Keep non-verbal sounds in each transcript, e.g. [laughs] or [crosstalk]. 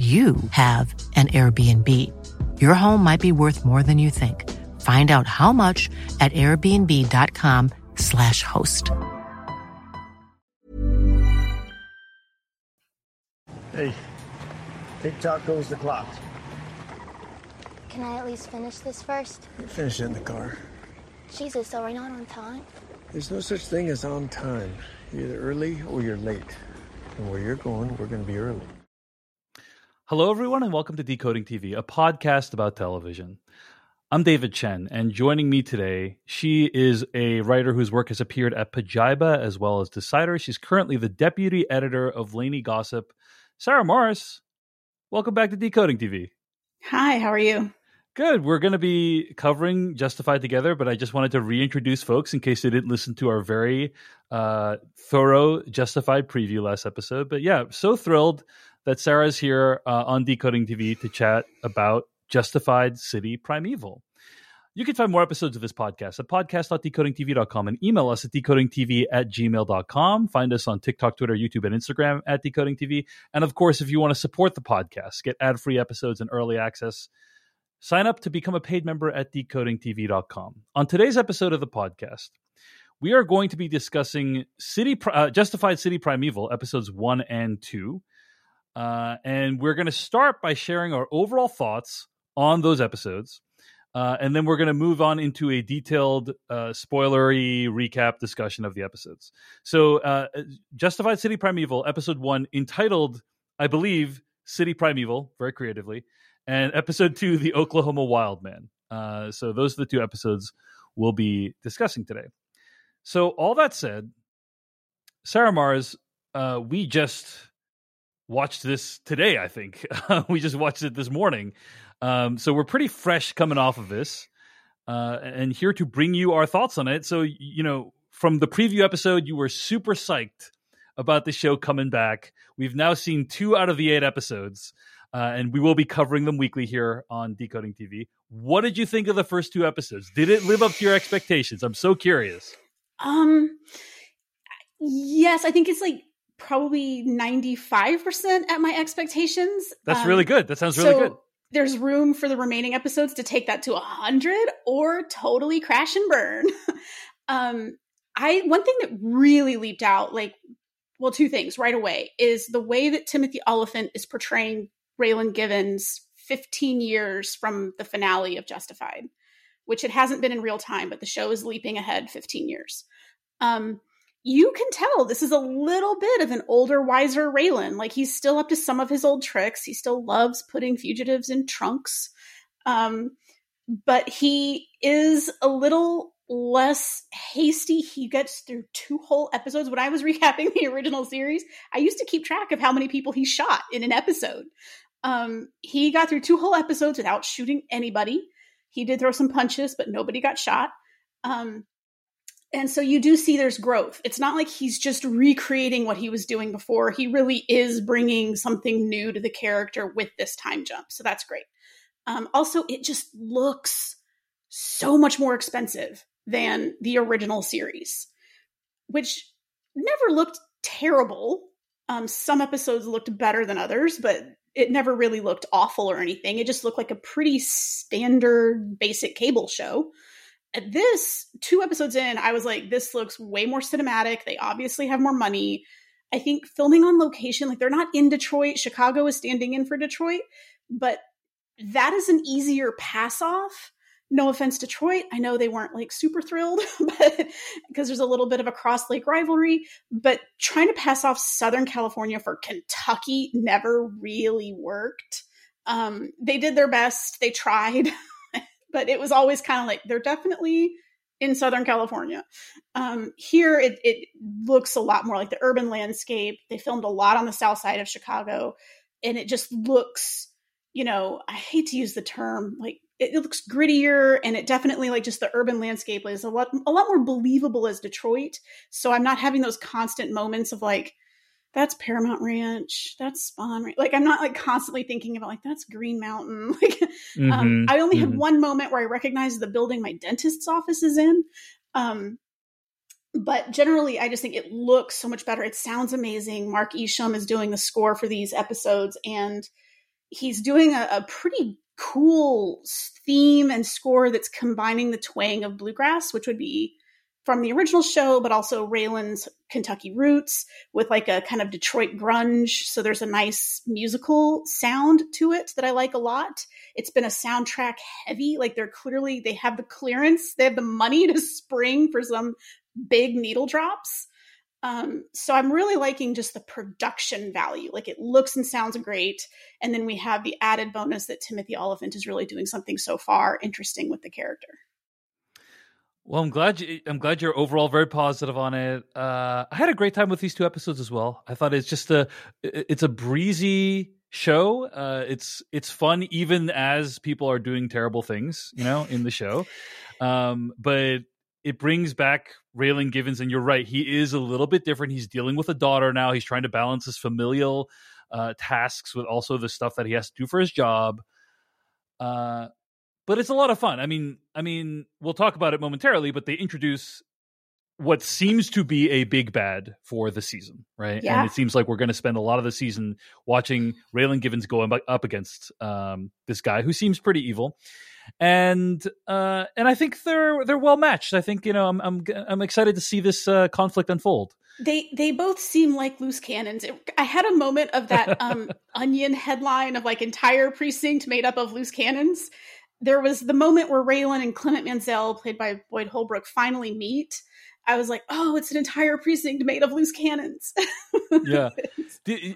you have an Airbnb. Your home might be worth more than you think. Find out how much at airbnb.com/slash host. Hey, TikTok goes the clock. Can I at least finish this first? Finish it in the car. Jesus, are we not on time? There's no such thing as on time. You're either early or you're late. And where you're going, we're going to be early. Hello, everyone, and welcome to Decoding TV, a podcast about television. I'm David Chen, and joining me today, she is a writer whose work has appeared at Pajiba as well as Decider. She's currently the deputy editor of Lainey Gossip. Sarah Marrs, welcome back to Decoding TV. Hi, how are you? Good. We're going to be covering Justified together, but I just wanted to reintroduce folks in case they didn't listen to our very uh, thorough Justified preview last episode. But yeah, so thrilled that Sarah's here uh, on Decoding TV to chat about Justified City Primeval. You can find more episodes of this podcast at podcast.decodingtv.com and email us at decodingtv at gmail.com. Find us on TikTok, Twitter, YouTube, and Instagram at decodingtv. And of course, if you want to support the podcast, get ad free episodes and early access, sign up to become a paid member at decodingtv.com. On today's episode of the podcast, we are going to be discussing City uh, Justified City Primeval, episodes one and two. Uh, and we're going to start by sharing our overall thoughts on those episodes. Uh, and then we're going to move on into a detailed, uh, spoilery recap discussion of the episodes. So, uh, Justified City Primeval, episode one, entitled, I believe, City Primeval, very creatively, and episode two, The Oklahoma Wildman. Uh, so, those are the two episodes we'll be discussing today. So, all that said, Sarah Marrs, uh, we just watched this today. I think [laughs] we just watched it this morning, um, so we're pretty fresh coming off of this, uh, and here to bring you our thoughts on it. So you know, from the preview episode, you were super psyched about the show coming back. We've now seen two out of the eight episodes, uh, and we will be covering them weekly here on Decoding TV. What did you think of the first two episodes? Did it live up to your expectations? I'm so curious. Um, yes, I think it's like probably 95% at my expectations. That's um, really good. That sounds really so good. There's room for the remaining episodes to take that to 100 or totally crash and burn. [laughs] um I one thing that really leaped out like well two things right away is the way that Timothy Olyphant is portraying Raylan Givens 15 years from the finale of Justified, which it hasn't been in real time, but the show is leaping ahead 15 years. Um you can tell this is a little bit of an older, wiser Raylan. Like he's still up to some of his old tricks. He still loves putting fugitives in trunks. Um, but he is a little less hasty. He gets through two whole episodes. When I was [laughs] recapping the original series, I used to keep track of how many people he shot in an episode. Um, he got through two whole episodes without shooting anybody. He did throw some punches, but nobody got shot. Um, and so you do see there's growth. It's not like he's just recreating what he was doing before. He really is bringing something new to the character with this time jump. So that's great. Um, also, it just looks so much more expensive than the original series, which never looked terrible. Um, some episodes looked better than others, but it never really looked awful or anything. It just looked like a pretty standard basic cable show at this two episodes in i was like this looks way more cinematic. They obviously have more money. I think filming on location like they're not in detroit. Chicago is standing in for detroit but that is an easier pass off. No offense detroit. I know they weren't like super thrilled [laughs] but because there's a little bit of a cross lake rivalry but trying to pass off southern california for kentucky never really worked. Um, they did their best. They tried [laughs] but it was always kind of like they're definitely in Southern California. Um, here, it, it looks a lot more like the urban landscape. They filmed a lot on the south side of Chicago, and it just looks you know, I hate to use the term like it, it, looks grittier and it definitely like just the urban landscape is a lot a lot more believable as Detroit. So I'm not having those constant moments of like that's Paramount Ranch, that's Spahn. Ranch. Like I'm not like constantly thinking about like that's Green Mountain. [laughs] Like um, mm-hmm, um, I only mm-hmm. had one moment where I recognized the building my dentist's office is in. Um, but generally, I just think it looks so much better. It sounds amazing. Mark Isham is doing the score for these episodes, and he's doing a, a pretty cool theme and score that's combining the twang of bluegrass, which would be from the original show, but also Raylan's Kentucky roots with like a kind of Detroit grunge. So there's a nice musical sound to it that I like a lot. It's been a soundtrack heavy. Like they're clearly, they have the clearance, they have the money to spring for some big needle drops. Um, so I'm really liking just the production value. Like it looks and sounds great. And then we have the added bonus that Timothy Olyphant is really doing something so far interesting with the character. Well, I'm glad you, I'm glad you're overall very positive on it. Uh, I had a great time with these two episodes as well. I thought it's just a it's a breezy show. Uh, it's it's fun even as people are doing terrible things, you know, in the show. Um, but it brings back Raylan Givens, and you're right, he is a little bit different. He's dealing with a daughter now. He's trying to balance his familial uh, tasks with also the stuff that he has to do for his job. Uh, but it's a lot of fun. I mean, I mean, we'll talk about it momentarily, but they introduce what seems to be a big bad for the season, right? Yeah. And it seems like we're going to spend a lot of the season watching Raylan Givens go up against um, this guy who seems pretty evil and uh, and I think they're they're well matched. I think you know I'm I'm I'm excited to see this uh, conflict unfold. They they both seem like loose cannons. It, I had a moment of that [laughs] um, Onion headline of like entire precinct made up of loose cannons. There was the moment where Raylan and Clement Mansell, played by Boyd Holbrook, finally meet, I was like, oh, it's an entire precinct made of loose cannons. [laughs] yeah.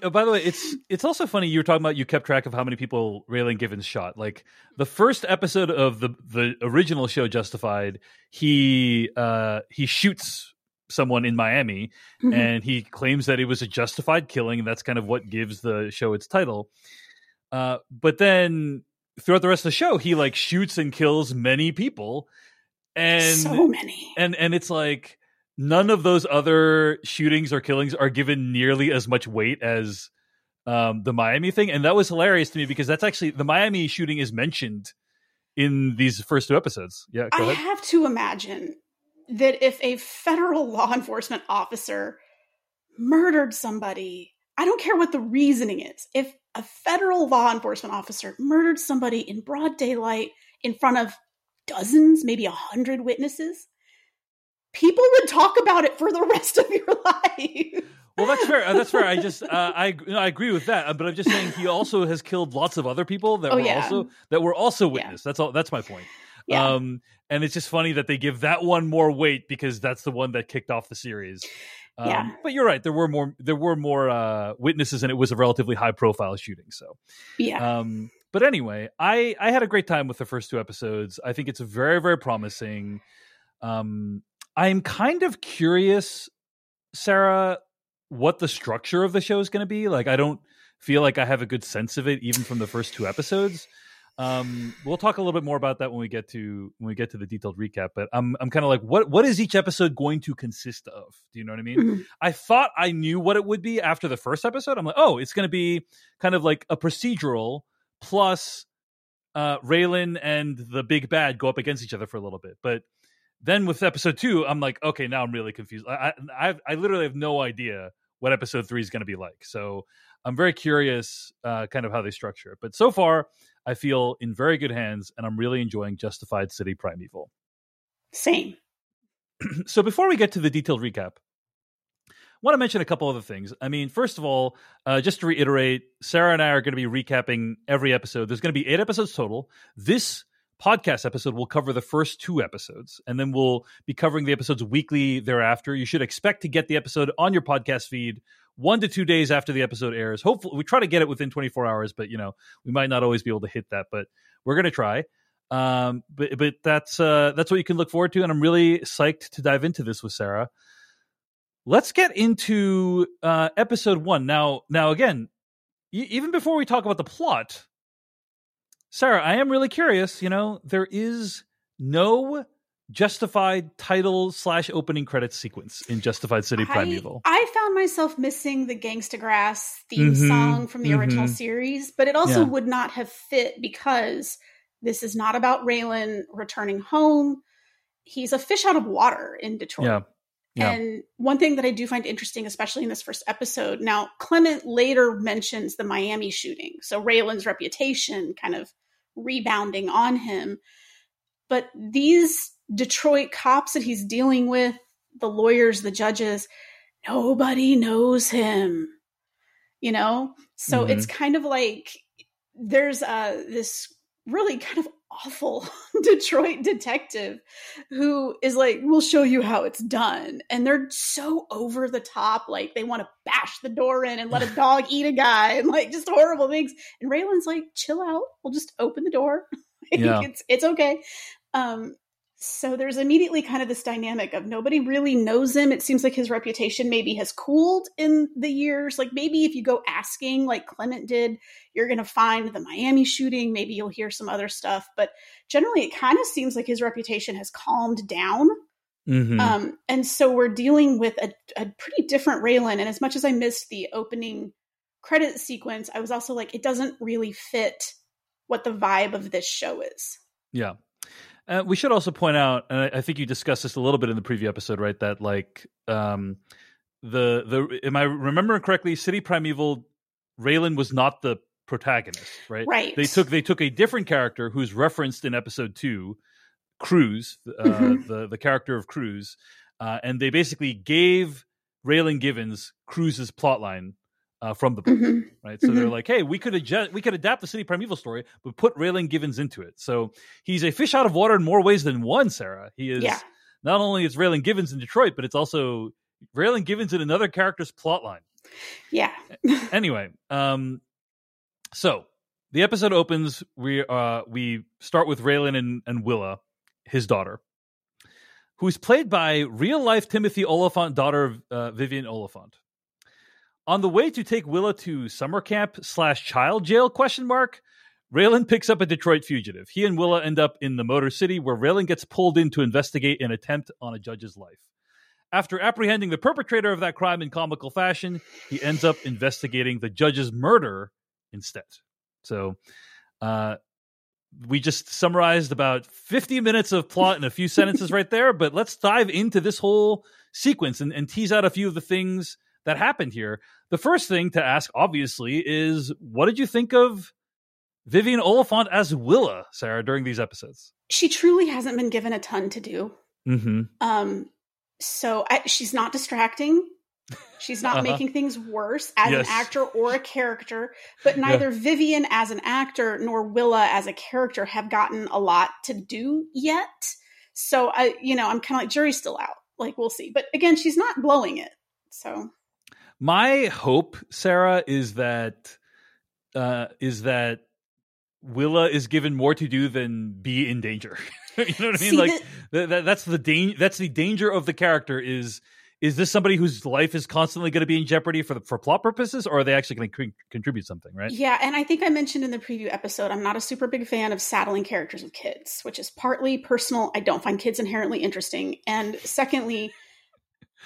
Uh, by the way, it's it's also funny you were talking about you kept track of how many people Raylan Givens shot. Like the first episode of the the original show Justified, he uh he shoots someone in Miami mm-hmm. and he claims that it was a justified killing and that's kind of what gives the show its title. Uh but then throughout the rest of the show he like shoots and kills many people and so many and and it's like none of those other shootings or killings are given nearly as much weight as um, the Miami thing, and that was hilarious to me because that's actually the Miami shooting is mentioned in these first two episodes. Yeah, I ahead. have to imagine that if a federal law enforcement officer murdered somebody, I don't care what the reasoning is. If a federal law enforcement officer murdered somebody in broad daylight in front of dozens, maybe a hundred witnesses, people would talk about it for the rest of your [laughs] life. Well, that's fair. That's fair. I just uh, I you know, I agree with that, uh, but I'm just saying he also has killed lots of other people that oh, were yeah. also that were also witness. Yeah. That's all. That's my point. Yeah. Um, and it's just funny that they give that one more weight because that's the one that kicked off the series. Um, yeah. But you're right. There were more. There were more uh, witnesses, and it was a relatively high profile shooting. So yeah. Um, but anyway, I I had a great time with the first two episodes. I think it's very very promising. Um, I'm kind of curious, Sarah, what the structure of the show is going to be. Like, I don't feel like I have a good sense of it even from the first two episodes. Um, we'll talk a little bit more about that when we get to when we get to the detailed recap. But I'm I'm kind of like, what what is each episode going to consist of? Do you know what I mean? Mm-hmm. I thought I knew what it would be after the first episode. I'm like, oh, it's going to be kind of like a procedural plus uh, Raylan and the big bad go up against each other for a little bit. But then with episode two, I'm like, okay, now I'm really confused. I I, I literally have no idea what episode three is going to be like. So I'm very curious, uh, kind of how they structure it. But so far, I feel in very good hands, and I'm really enjoying Justified City Primeval. Same. [clears throat] so before we get to the detailed recap, I want to mention a couple other things. I mean, first of all, uh, just to reiterate, Sarah and I are going to be recapping every episode. There's going to be eight episodes total. This podcast episode will cover the first two episodes, and then we'll be covering the episodes weekly thereafter. You should expect to get the episode on your podcast feed one to two days after the episode airs. Hopefully, we try to get it within 24 hours, but you know, we might not always be able to hit that, but we're going to try. Um, but but that's uh, that's what you can look forward to, and I'm really psyched to dive into this with Sarah let's get into uh, episode one now. Now, again, y- even before we talk about the plot, Sarah, I am really curious. You know, there is no justified title slash opening credits sequence in Justified City Primeval. I, I found myself missing the Gangsta Grass theme Mhm, song from the original mhm. series, but it also Yeah. would not have fit because this is not about Raylan returning home. He's a fish out of water in Detroit. yeah. Yeah. And one thing that I do find interesting, especially in this first episode, now Clement later mentions the Miami shooting. So Raylan's reputation kind of rebounding on him. But these Detroit cops that he's dealing with, the lawyers, the judges, nobody knows him. You know? So Mhm. it's kind of like there's uh this really kind of awful [laughs] Detroit detective who is like, we'll show you how it's done. And they're so over the top, like they want to bash the door in and let a [laughs] dog eat a guy and like just horrible things. And Raylan's like, chill out. We'll just open the door. [laughs] Yeah. it's it's okay. Um so there's immediately kind of this dynamic of nobody really knows him. It seems like his reputation maybe has cooled in the years. Like maybe if you go asking like Clement did, you're going to find the Miami shooting. Maybe you'll hear some other stuff. But generally, it kind of seems like his reputation has calmed down. Mhm. Um, and so we're dealing with a, a pretty different Raylan. And as much as I missed the opening credit sequence, I was also like, it doesn't really fit what the vibe of this show is. Yeah. Uh, we should also point out, and I, I think you discussed this a little bit in the preview episode, right? That like um, the the am I remembering correctly? City Primeval, Raylan was not the protagonist, right? Right. They took they took a different character who's referenced in episode two, Cruz, uh, Mhm. the the character of Cruz, uh, and they basically gave Raylan Givens Cruz's plotline uh, from the book Mhm. right? So they're Mhm. like, hey, we could adjust, we could adapt the City Primeval story, but put Raylan Givens into it. So he's a fish out of water in more ways than one. Sarah, he is Yeah. not only is Raylan Givens in Detroit, but it's also Raylan Givens in another character's plotline. Yeah. Anyway, um, so the episode opens. We uh we start with Raylan and, and Willa, his daughter, who's played by real life Timothy Olyphant, daughter of uh, Vivian Olyphant. On the way to take Willa to summer camp slash child jail question mark, Raylan picks up a Detroit fugitive. He and Willa end up in the Motor City, where Raylan gets pulled in to investigate an attempt on a judge's life. After apprehending the perpetrator of that crime in comical fashion, he ends up investigating the judge's murder instead. So, uh, we just summarized about 50 minutes of plot in a few sentences [laughs] right there, but let's dive into this whole sequence and, and tease out a few of the things that happened here. The first thing to ask, obviously, is what did you think of Vivian Olyphant as Willa, Sarah, during these episodes? She truly hasn't been given a ton to do. Mm-hmm. Um, so I, she's not distracting. She's not [laughs] Uh-huh. making things worse as Yes. an actor or a character, but neither Vivian as an actor nor Willa as a character have gotten a lot to do yet. So I, you know, I'm kind of like jury's still out. Like we'll see. But again, she's not blowing it. So My hope, Sarah, is that uh, is that Willa is given more to do than be in danger. [laughs] you know what I mean? See, like th- that, that's the danger. That's the danger of the character. Is is this somebody whose life is constantly going to be in jeopardy for the, for plot purposes, or are they actually going to con- contribute something? Right? Yeah, and I think I mentioned in the preview episode, I'm not a super big fan of saddling characters with kids, which is partly personal. I don't find kids inherently interesting. And secondly,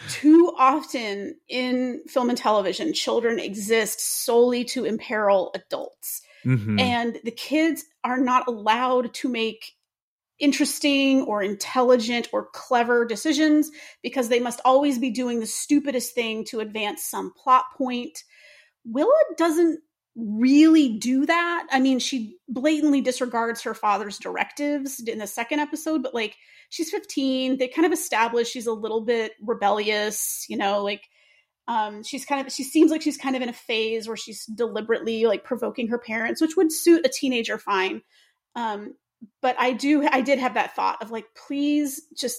too often in film and television, children exist solely to imperil adults. Mhm. And the kids are not allowed to make interesting or intelligent or clever decisions because they must always be doing the stupidest thing to advance some plot point. Willa doesn't really do that. I mean, she blatantly disregards her father's directives in the second episode, but like she's 15. They kind of establish she's a little bit rebellious, you know, like um she's kind of she seems like she's kind of in a phase where she's deliberately like provoking her parents, which would suit a teenager fine. Um but I do I did have that thought of like please just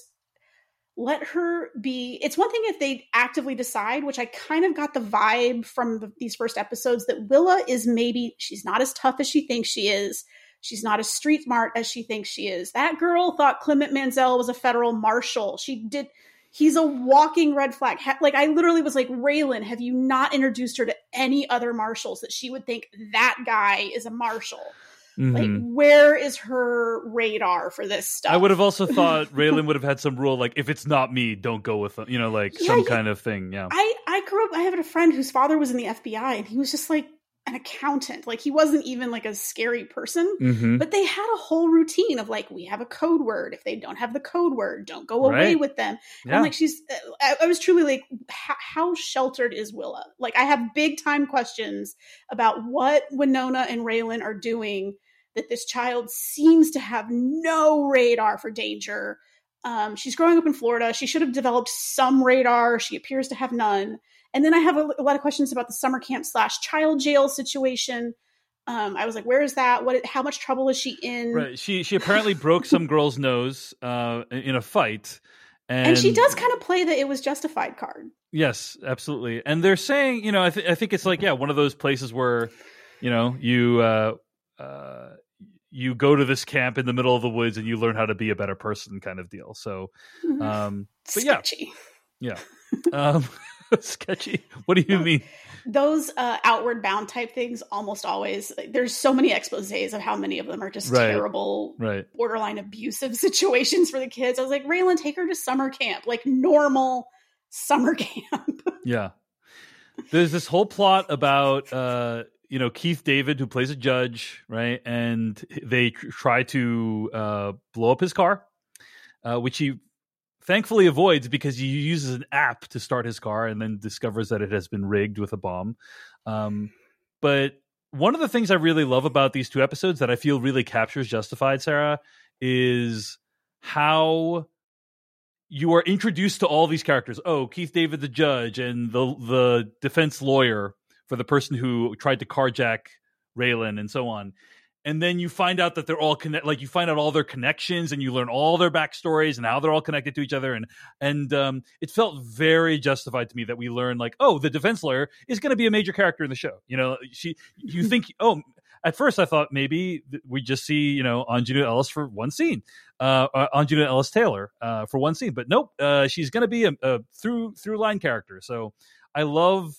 let her be it's one thing if they actively decide which i kind of got the vibe from the, these first episodes that willa is maybe she's not as tough as she thinks she is. She's not as street smart as she thinks she is. That girl thought clement mansell was a federal marshal. She did he's a walking red flag. Like i literally was like raylan have you not introduced her to any other marshals that she would think that guy is a marshal Like, Mhm. where is her radar for this stuff? I would have also thought [laughs] Raylan would have had some rule like if it's not me, don't go with them. You know, like Yeah, some yeah. kind of thing. Yeah. I I grew up. I have a friend whose father was in the FBI, and he was just like an accountant. Like he wasn't even like a scary person. hmm But they had a whole routine of like, we have a code word. If they don't have the code word, don't go away with them. And Yeah. I'm like, she's. I, I was truly like, how, how sheltered is Willa? Like, I have big time questions about what Winona and Raylan are doing. That this child seems to have no radar for danger. Um, she's growing up in Florida. She should have developed some radar. She appears to have none. And then I have a, a lot of questions about the summer camp slash child jail situation. Um, I was like, where is that? What? How much trouble is she in? Right. She she apparently broke some girl's nose uh, in a fight, and, And, she does kind of play the it was justified card. Yes, absolutely. And they're saying, you know, I, th- I think it's like, yeah, one of those places where, you know, you uh, uh, you go to this camp in the middle of the woods and you learn how to be a better person, kind of deal. So, um, but yeah, Sketchy. yeah, um, [laughs] sketchy. What do you mean? Those uh, outward bound type things almost always. There's so many exposés of how many of them are just Right. terrible, Right. borderline abusive [laughs] situations for the kids. I was like, Raylan, take her to summer camp, like normal summer [laughs] camp. Yeah. There's this whole plot about uh you know Keith David who plays a judge, right? And they try to uh blow up his car, uh which he thankfully avoids because he uses an app to start his car and then discovers that it has been rigged with a bomb. Um but one of the things I really love about these two episodes that I feel really captures Justified, Sarah, is how you are introduced to all these characters. Oh, Keith David, the judge, and the the defense lawyer for the person who tried to carjack Raylan, and so on. And then you find out that they're all connect. Like you find out all their connections, and you learn all their backstories and how they're all connected to each other. And and um, it felt very justified to me that we learn like, oh, the defense lawyer is going to be a major character in the show. You know, she. You [laughs] think, oh, at first I thought maybe we just see you know Aunjanue Ellis for one scene, uh, uh, Aunjanue Ellis Taylor uh, for one scene, but nope, uh, she's going to be a, a through through line character. So I love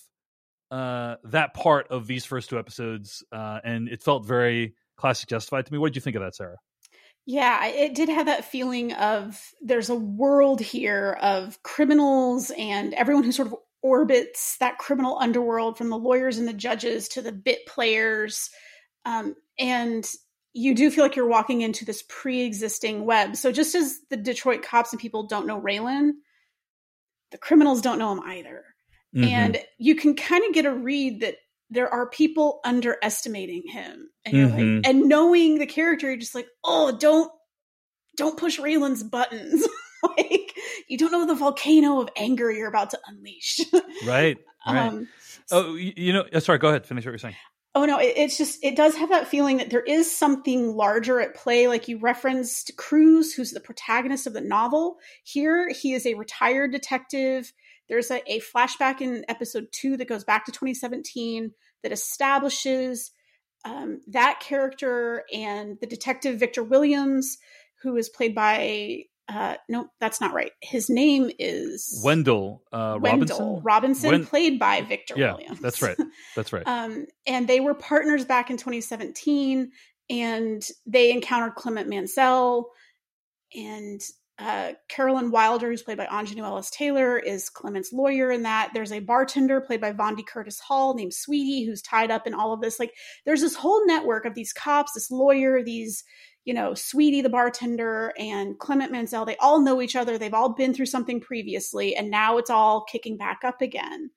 uh, that part of these first two episodes, uh, and it felt very classic Justified to me. What did you think of that, Sarah? Yeah, it did have that feeling of there's a world here of criminals and everyone who sort of orbits that criminal underworld from the lawyers and the judges to the bit players. Um, and you do feel like you're walking into this pre existing web. So just as the Detroit cops and people don't know Raylan, the criminals don't know him either. Mm-hmm. And you can kind of get a read that there are people underestimating him. And you're Mhm. like, and knowing the character, you're just like, oh, don't don't push Raylan's buttons. [laughs] like you don't know the volcano of anger you're about to unleash. right, [laughs] right. um, oh, you, you know, uh, sorry. Go ahead. Finish what you're saying. Oh no, it, it's just it does have that feeling that there is something larger at play. Like you referenced Cruz, who's the protagonist of the novel. Here, he is a retired detective. There's a, a flashback in episode two that goes back to 2017 that establishes um, that character and the detective Victor Williams, who is played by uh, no, that's not right. His name is Wendell uh, Wendell Robinson. Robinson, Wen- played by Victor Yeah, Williams. that's right. That's right. [laughs] Um, and they were partners back in 2017, and they encountered Clement Mansell. And uh, Carolyn Wilder, who's played by Aunjanue Ellis Taylor, is Clement's lawyer in that. There's a bartender played by Vondie Curtis Hall named Sweetie, who's tied up in all of this. Like, there's this whole network of these cops, this lawyer, these, you know, Sweetie, the bartender, and Clement Mansell. They all know each other. They've all been through something previously, and now it's all kicking back up again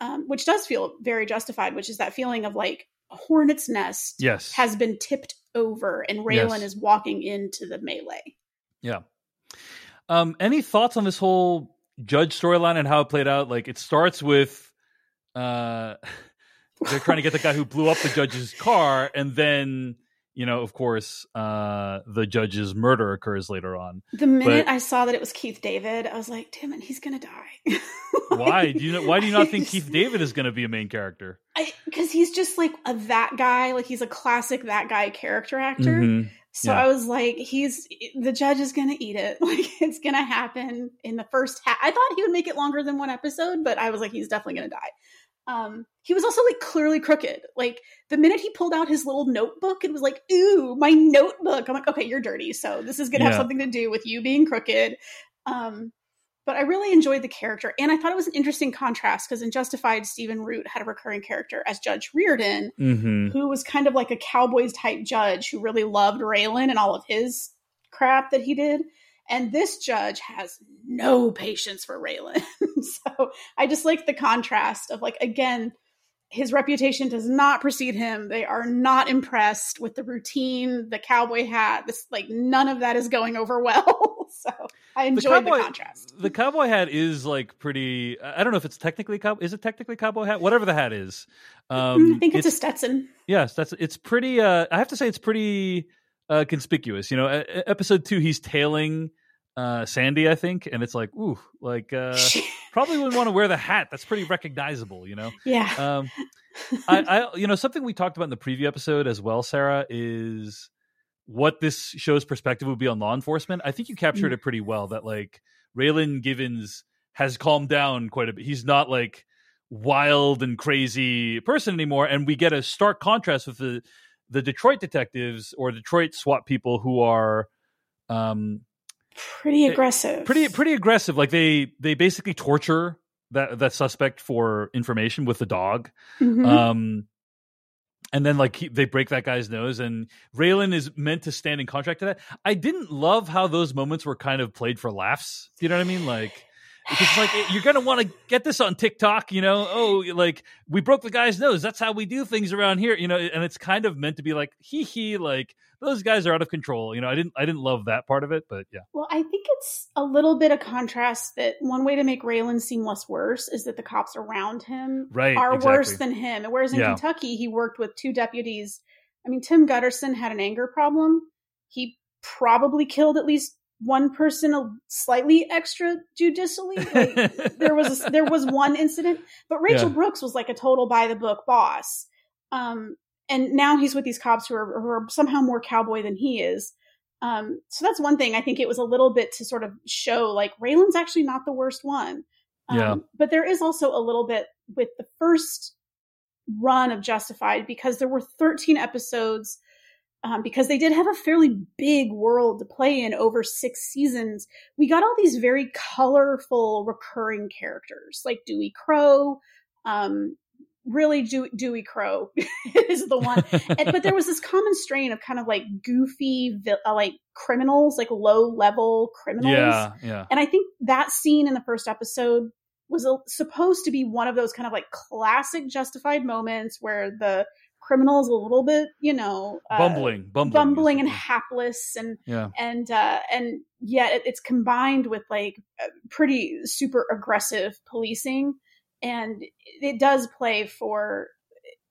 um, which does feel very justified, which is that feeling of like a hornet's nest yes. has been tipped over and Raylan Yes. is walking into the melee. Yeah. Um, any thoughts on this whole judge storyline and how it played out? Like it starts with uh [laughs] they're trying to get the guy who blew up the judge's car and then you know, of course, uh the judge's murder occurs later on. The minute But- I saw that it was Keith David, I was like, damn it, he's gonna die. [laughs] Why? Do you know why do you not think Keith David is gonna be a main character? Because he's just like a that guy, like he's a classic that guy character actor. Mhm. So Yeah. I was like, he's the judge is gonna eat it. [laughs] Like it's gonna happen in the first half. I thought he would make it longer than one episode, but I was like, he's definitely gonna die. Um, he was also like clearly crooked. Like the minute he pulled out his little notebook, it was like, "Ooh, my notebook." I'm like, "Okay, you're dirty, so this is gonna Yeah. have something to do with you being crooked." Um, but I really enjoyed the character, and I thought it was an interesting contrast because in Justified, Stephen Root had a recurring character as Judge Reardon, hmm who was kind of like a cowboys type judge who really loved Raylan and all of his crap that he did. And this judge has no patience for Raylan. [laughs] so I just like the contrast of like again, his reputation does not precede him. They are not impressed with the routine, the cowboy hat. This like none of that is going over well. [laughs] so I enjoyed the, cowboy- contrast. The cowboy hat is like pretty. I don't know if it's technically cow. Is it technically cowboy hat? Whatever the hat is. Um, Mm, I think it's, a Stetson. Yes, that's it's pretty. Uh, I have to say, it's pretty uh, conspicuous. You know, episode two, he's tailing uh, Sandy, I think, and it's like, ooh, like uh, [laughs] probably wouldn't want to wear the hat. That's pretty recognizable. You know, yeah. um, [laughs] I, I, you know, something we talked about in the preview episode as well, Sarah, is what this show's perspective would be on law enforcement. I think you captured it pretty well. That like Raylan Givens has calmed down quite a bit. He's not like wild and crazy person anymore, and we get a stark contrast with the the Detroit detectives or Detroit SWAT people who are um pretty aggressive. pretty pretty aggressive like they they basically torture that that suspect for information with the dog Mhm. um and then like he, they break that guy's nose and Raylan is meant to stand in contract to that. I didn't love how those moments were kind of played for laughs. You know what I mean? Like because like you're gonna want to get this on TikTok, you know? Oh, like we broke the guy's nose. That's how we do things around here, you know. And it's kind of meant to be like hee hee, like those guys are out of control. You know, I didn't I didn't love that part of it, but yeah, Well, I think it's a little bit of contrast that one way to make Raylan seem less worse is that the cops around him right. are exactly. worse than him. Whereas in Yeah. Kentucky, he worked with two deputies. I mean, Tim Gutterson had an anger problem. He probably killed at least one person a slightly extrajudicially. Like, [laughs] there was a, there was one incident, but Rachel Yeah. Brooks was like a total by the book boss. Um, and now he's with these cops who are, who are somehow more cowboy than he is. Um, so that's one thing. I think it was a little bit to sort of show like Raylan's actually not the worst one. Um, Yeah. But there is also a little bit with the first run of Justified because there were 13 episodes. Um, because they did have a fairly big world to play in over six seasons, we got all these very colorful recurring characters like Dewey Crowe. Um, really, Dew- Dewey Crowe [laughs] is the one and, but there was this common strain of kind of like goofy, uh, like criminals, like low level criminals. yeah, yeah. And I think that scene in the first episode was a, supposed to be one of those kind of like classic justified moments where the criminal is a little bit, you know, uh, bumbling, bumbling, bumbling and hapless and yeah. and uh and yet it, it's combined with like pretty super aggressive policing and it does play for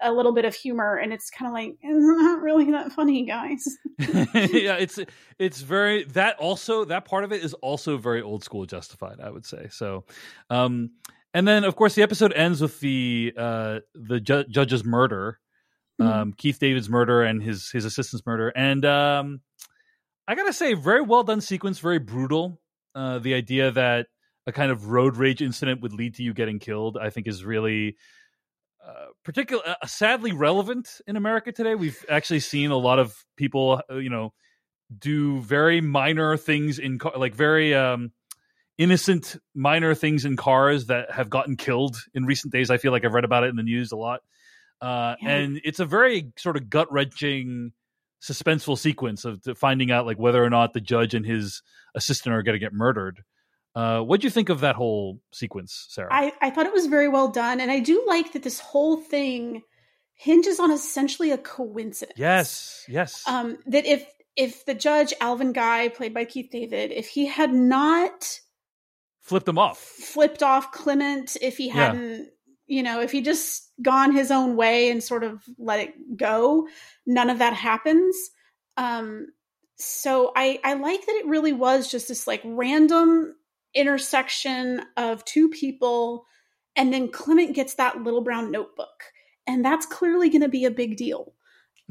a little bit of humor and it's kind of like [laughs] it's not really that funny guys [laughs] yeah, it's it's very that also that part of it is also very old school justified, I would say. So um and then of course the episode ends with the uh the ju- judge's murder. Um Keith David's murder and his his assistant's murder. And um I got to say very well done sequence, very brutal. Uh the idea that a kind of road rage incident would lead to you getting killed, I think is really uh, particular, uh, sadly relevant in America today. We've actually seen a lot of people, uh, you know, do very minor things in car, like very um, innocent minor things in cars that have gotten killed in recent days. I feel like I've read about it in the news a lot, uh, Yeah. and it's a very sort of gut wrenching, suspenseful sequence of finding out like whether or not the judge and his assistant are going to get murdered. Uh, what do you think of that whole sequence, Sarah? I, I thought it was very well done and i do like that this whole thing hinges on essentially a coincidence yes, yes. um that if if the judge alvin guy played by keith david if he had not flipped them off. flipped off Clement if he hadn't, you know, if he just gone his own way and sort of let it go, none of that happens. Um, so I I like that it really was just this like random intersection of two people, and then Clement gets that little brown notebook, and that's clearly going to be a big deal.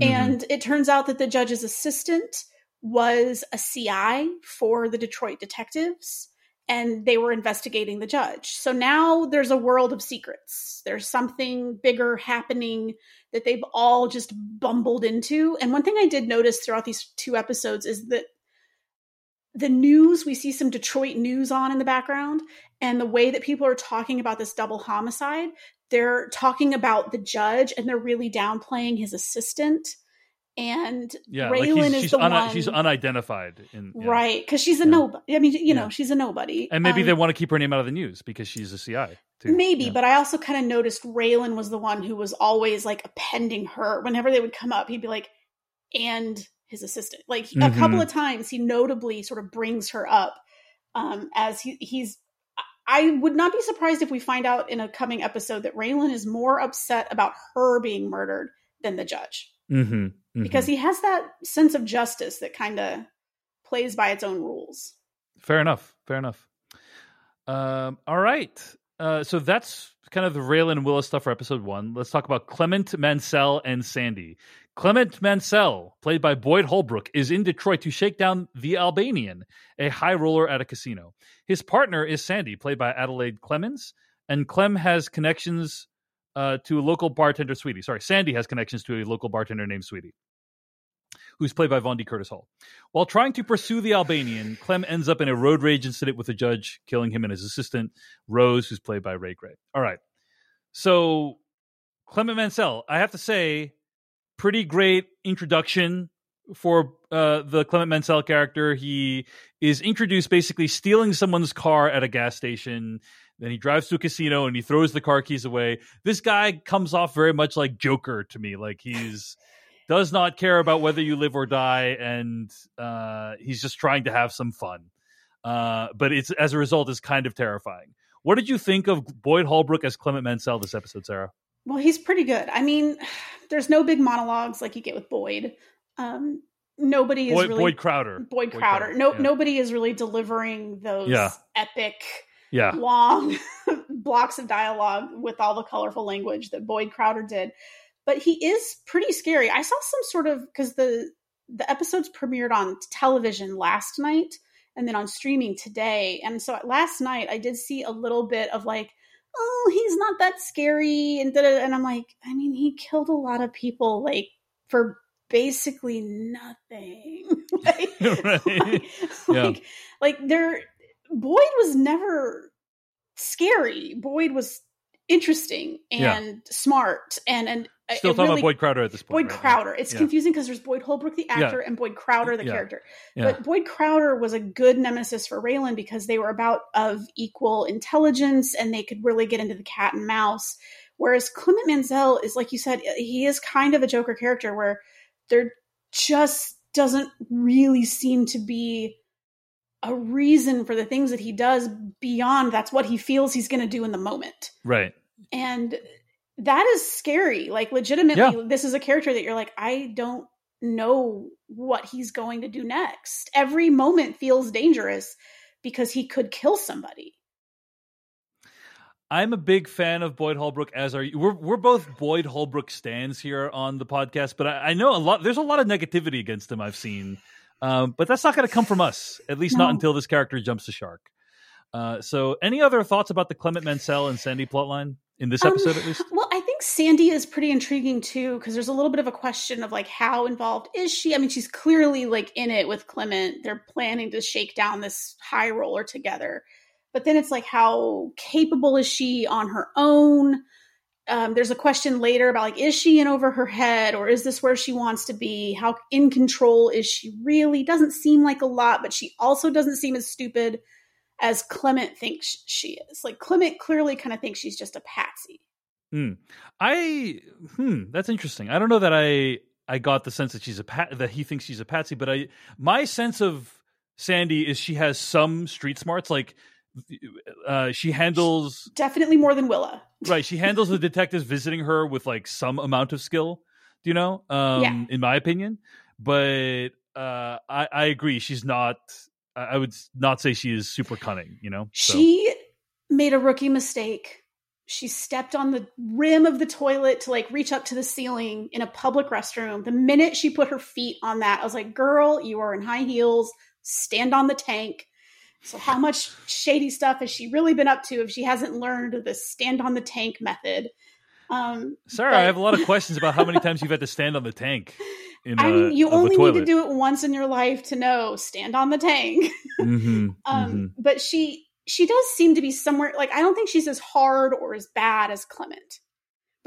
Mhm. And it turns out that the judge's assistant was a CI for the Detroit detectives. And they were investigating the judge. So now there's a world of secrets. There's something bigger happening that they've all just bumbled into. And one thing I did notice throughout these two episodes is that the news, we see some Detroit news on in the background, and the way that people are talking about this double homicide, they're talking about the judge and they're really downplaying his assistant and yeah, Raylan like is she's the un- one, she's unidentified, in, yeah. right? Because she's a Yeah. nobody. I mean, you know, she's a nobody, And maybe Um, they want to keep her name out of the news because she's a CI. Too. maybe. Yeah. But I also kind of noticed Raylan was the one who was always like appending her whenever they would come up. He'd be like, and his assistant. Like a Mhm. couple of times, he notably sort of brings her up um, as he, he's. I would not be surprised if we find out in a coming episode that Raylan is more upset about her being murdered than the judge Mm-hmm. Mm-hmm. because he has that sense of justice that kind of plays by its own rules. Fair enough. Fair enough. Um, all right. Uh, so that's kind of the Raylan and Willa's stuff for episode one. Let's talk about Clement Mansell and Sandy. Clement Mansell, played by Boyd Holbrook, is in Detroit to shake down the Albanian, a high roller at a casino. His partner is Sandy, played by Adelaide Clemens, and Clem has connections uh, to a local bartender, Sweetie. Sorry, Sandy has connections to a local bartender named Sweetie, who's played by Vondie Curtis Hall. While trying to pursue the Albanian, Clem ends up in a road rage incident with a judge, killing him and his assistant, Rose, who's played by Ray Gray. All right. So, Clement Mansell, I have to say, pretty great introduction for uh, the Clement Mansell character. He is introduced basically stealing someone's car at a gas station. Then he drives to a casino and he throws the car keys away. This guy comes off very much like Joker to me. Like he's does not care about whether you live or die, and uh, he's just trying to have some fun. Uh, but it's as a result is kind of terrifying. What did you think of Boyd Holbrook as Clement Mansell this episode, Sarah? Well, he's pretty good. I mean, [sighs] there's no big monologues like you get with Boyd. Um, nobody is Boyd, really Boyd Crowder. Boyd Crowder. No, yeah. nobody is really delivering those Yeah. epic, Yeah, long [laughs] blocks of dialogue with all the colorful language that Boyd Crowder did. But he is pretty scary. I saw some sort of because the the episodes premiered on television last night and then on streaming today. And so last night I did see a little bit of like, oh, he's not that scary, and and I'm like, I mean, he killed a lot of people like for basically nothing. [laughs] [laughs] like, Right. [laughs] like, Yeah. like, like there, Boyd was never scary. Boyd was interesting Yeah. and smart and and still talking really- about Boyd Crowder at this point. Boyd right? Crowder. It's Yeah. confusing because there's Boyd Holbrook, the actor, and Boyd Crowder, the Yeah. character. Yeah. But Boyd Crowder was a good nemesis for Raylan because they were about of equal intelligence and they could really get into the cat and mouse. Whereas Clement Mansell is, like you said, he is kind of a Joker character where there just doesn't really seem to be a reason for the things that he does beyond that's what he feels he's going to do in the moment right. and that is scary like legitimately this is a character that you're like i don't know what he's going to do next every moment feels dangerous because he could kill somebody I'm a big fan of Boyd Holbrook. As are you. We're we're both Boyd Holbrook stands here on the podcast, but I, I know a lot. There's a lot of negativity against him. I've seen, um, but that's not going to come from us. At least not until this character jumps the shark. Uh, so, any other thoughts about the Clement Mansell and Sandy plotline in this Um, episode, at least? well i think sandy is pretty intriguing too because there's a little bit of a question of like how involved is she? I mean she's clearly like in it with clement. They're planning to shake down this high roller together. But then it's like how capable is she on her own? Um, there's a question later about like is she in over her head or is this where she wants to be? How in control is she really? Doesn't seem like a lot but she also doesn't seem as stupid as clement thinks she is like clement clearly kind of thinks she's just a patsy Hmm. I hmm, that's interesting. I don't know that I I got the sense that she's a pat that he thinks she's a patsy, but I my sense of Sandy is she has some street smarts. Like uh, she handles definitely more than willa [laughs] right. She handles the detectives visiting her with like some amount of skill. Do you know? Um, Yeah. In my opinion, but uh, I I agree. She's not. I would not say she is super cunning. You know. So- she made a rookie mistake she stepped on the rim of the toilet to like reach up to the ceiling in a public restroom the minute she put her feet on that i was like girl you are in high heels stand on the tank So, how much shady stuff has she really been up to if she hasn't learned the stand on the tank method? Um, Sarah, but... I have a lot of [laughs] questions about how many times you've had to stand on the tank. In, I mean, you only need to do it once in your life to know stand on the tank. Mm-hmm, [laughs] um, mm-hmm. But she she does seem to be somewhere like I don't think she's as hard or as bad as Clement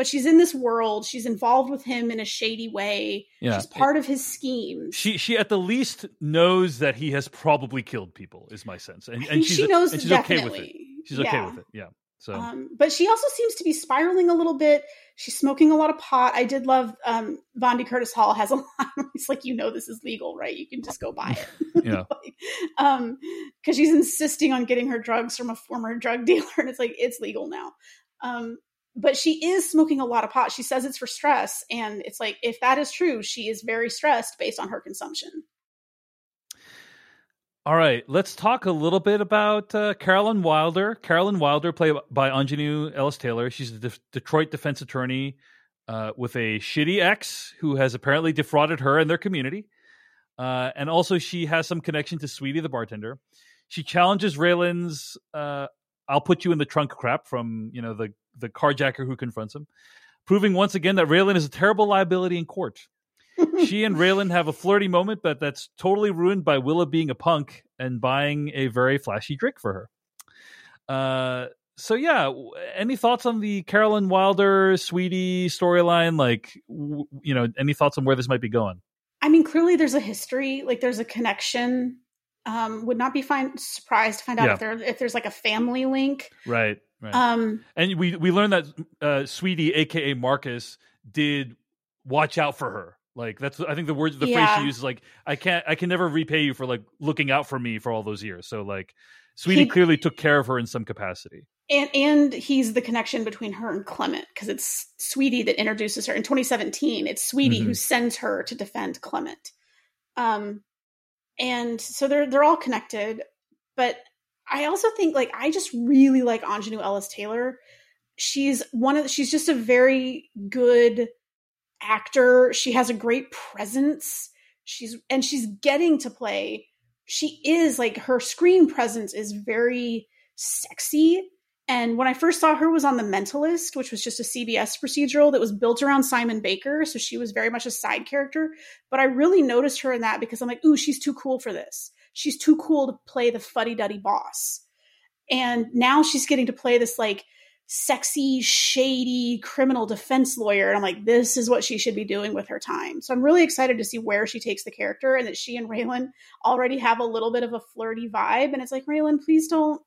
but she's in this world. She's involved with him in a shady way. Yeah. She's part of his schemes. She she at the least knows that he has probably killed people. Is my sense, and, and she knows and she's definitely. okay with it. She's yeah. okay with it. Yeah. So, um, but she also seems to be spiraling a little bit. She's smoking a lot of pot. I did love um, Vondie Curtis Hall has a [laughs] line he's like, "You know, this is legal, right? You can just go buy it." [laughs] yeah. like, um, because she's insisting on getting her drugs from a former drug [laughs] dealer, and it's like it's legal now. Um, but she is smoking a lot of pot. She says it's for stress. And it's like, if that is true, she is very stressed based on her consumption. All right, let's talk a little bit about uh, Carolyn Wilder. Carolyn Wilder, played by Aunjanue Ellis Taylor. She's a De- Detroit defense attorney uh, with a shitty ex who has apparently defrauded her and their community. Uh, and also, she has some connection to Sweetie, the bartender. She challenges Raylan's uh, "I'll put you in the trunk" crap from you know the the carjacker who confronts him, proving once again that Raylan is a terrible liability in court. She and Raylan have a flirty moment, but that's totally ruined by Willa being a punk and buying a very flashy drink for her. Uh, so yeah, any thoughts on the Carolyn Wilder sweetie storyline? Like, w- you know, any thoughts on where this might be going? I mean, clearly there's a history, like there's a connection. Um, would not be fine surprised to find out yeah. if there if there's like a family link. Right. Right. Um, and we we learned that uh, Sweetie, aka Marcus, did watch out for her. Like that's I think the words the yeah. phrase she uses like I can't I can never repay you for like looking out for me for all those years. So like Sweetie he, clearly took care of her in some capacity. And and he's the connection between her and Clement because it's Sweetie that introduces her in 2017. It's Sweetie mm-hmm. who sends her to defend Clement. Um and so they're they're all connected, but I also think like I just really like Aunjanue Ellis Taylor. She's one of she's just a very good actor. She has a great presence. She's and she's getting to play. She is like her screen presence is very sexy. And when I first saw her was on The Mentalist, which was just a CBS procedural that was built around Simon Baker, so she was very much a side character. But I really noticed her in that because I'm like, ooh, she's too cool for this she's too cool to play the fuddy duddy boss. And now she's getting to play this like sexy, shady criminal defense lawyer. And I'm like, this is what she should be doing with her time. So I'm really excited to see where she takes the character and that she and Raylan already have a little bit of a flirty vibe. And it's like, Raylan, please don't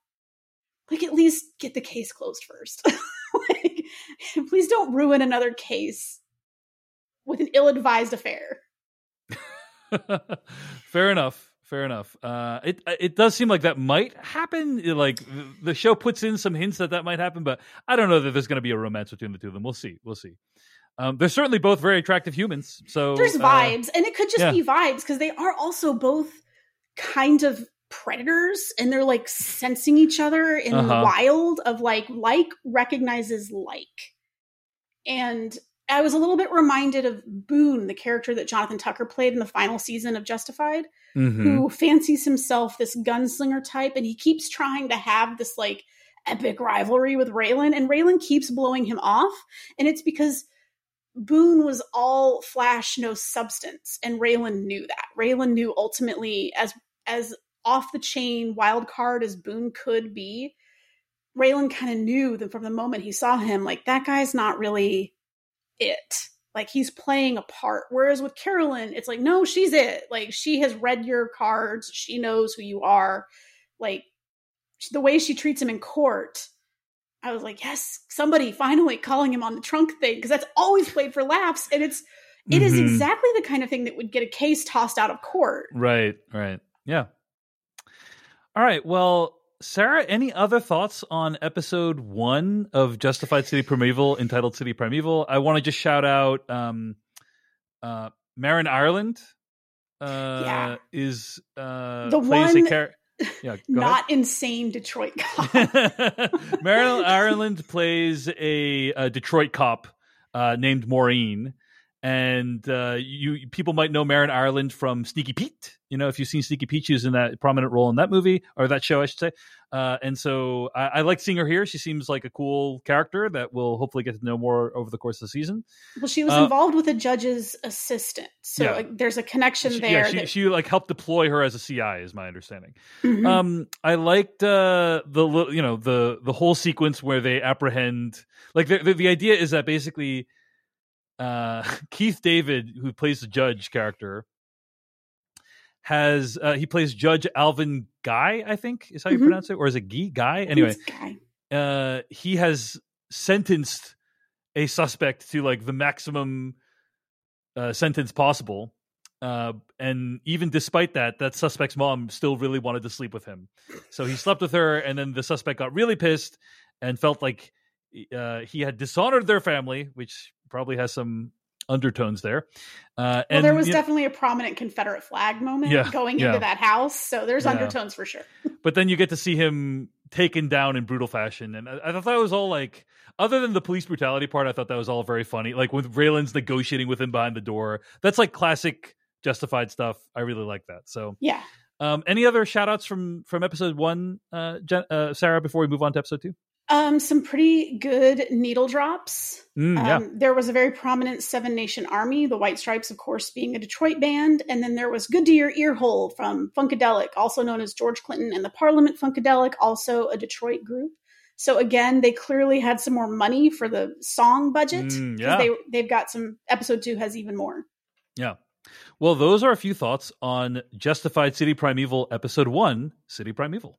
like at least get the case closed first. [laughs] like, please don't ruin another case with an ill-advised affair. [laughs] Fair enough fair enough. Uh, it it does seem like that might happen. Like the show puts in some hints that that might happen, but I don't know that there's going to be a romance between the two of them. We'll see. We'll see. Um, they're certainly both very attractive humans. So there's uh, vibes, and it could just yeah. be vibes because they are also both kind of predators, and they're like sensing each other in uh-huh. the wild of like like recognizes like, and I was a little bit reminded of Boone, the character that Jonathan Tucker played in the final season of Justified, mm-hmm. who fancies himself this gunslinger type, and he keeps trying to have this like epic rivalry with Raylan, and Raylan keeps blowing him off, and it's because Boone was all flash, no substance, and Raylan knew that. Raylan knew ultimately, as as off the chain wild card as Boone could be, Raylan kind of knew that from the moment he saw him, like that guy's not really it. Like he's playing a part. Whereas with Carolyn, it's like, no, she's it. Like she has read your cards. She knows who you are. Like the way she treats him in court. I was like, yes, somebody finally calling him on the trunk thing because that's always played for laughs, and it's it mm-hmm. is exactly the kind of thing that would get a case tossed out of court. Right, right, yeah. All right, well, Sarah, any other thoughts on episode one of Justified City Primeval, entitled City Primeval? I want to just shout out um, uh, Marin Ireland. Uh, yeah. is uh, the one char- yeah, not ahead. insane Detroit cop. [laughs] Marin Ireland plays a, a, Detroit cop uh, named Maureen, and uh, you people might know Marin Ireland from Sneaky Pete. You know, if you've seen Sneaky Pete, she was in that prominent role in that movie or that show, I should say. Uh, and so I, I like seeing her here. She seems like a cool character that we'll hopefully get to know more over the course of the season. Well, she was Uh, involved with a judge's assistant, so Yeah. like, there's a connection She, there. yeah, she, that- she like helped deploy her as a CI, is my understanding. Mhm. Um, I liked uh, the you know the the whole sequence where they apprehend. Like the the, the idea is that basically, uh, [laughs] Keith David, who plays the judge character, has uh, he plays Judge Alvin Guy, I think is how you Mhm. pronounce it, or is it Guy? Guy? Anyway, guy. uh, he has sentenced a suspect to like the maximum uh, sentence possible. Uh, and even despite that, that suspect's mom still really wanted to sleep with him. So he slept with her, and then the suspect got really pissed and felt like uh, he had dishonored their family, which probably has some undertones there. Uh, Well, and there was you know- definitely a prominent Confederate flag moment Yeah, going yeah. into that house, so there's Yeah. undertones for sure. [laughs] but then you get to see him taken down in brutal fashion and i, I thought that was all like other than the police brutality part i thought that was all very funny like with raylan's negotiating with him behind the door that's like classic justified stuff i really like that so Yeah. um any other shout outs from from episode one uh, Jen, uh sarah before we move on to episode two Um, some pretty good needle drops. Mm, um, There was a very prominent Seven Nation Army, the White Stripes, of course, being a Detroit band. And then there was Good to Your Earhole from Funkadelic, also known as George Clinton and the Parliament Funkadelic, also a Detroit group. So again, they clearly had some more money for the song budget. Mm, yeah. They, they've got some, episode two has even more. yeah well those are a few thoughts on justified city primeval episode one city primeval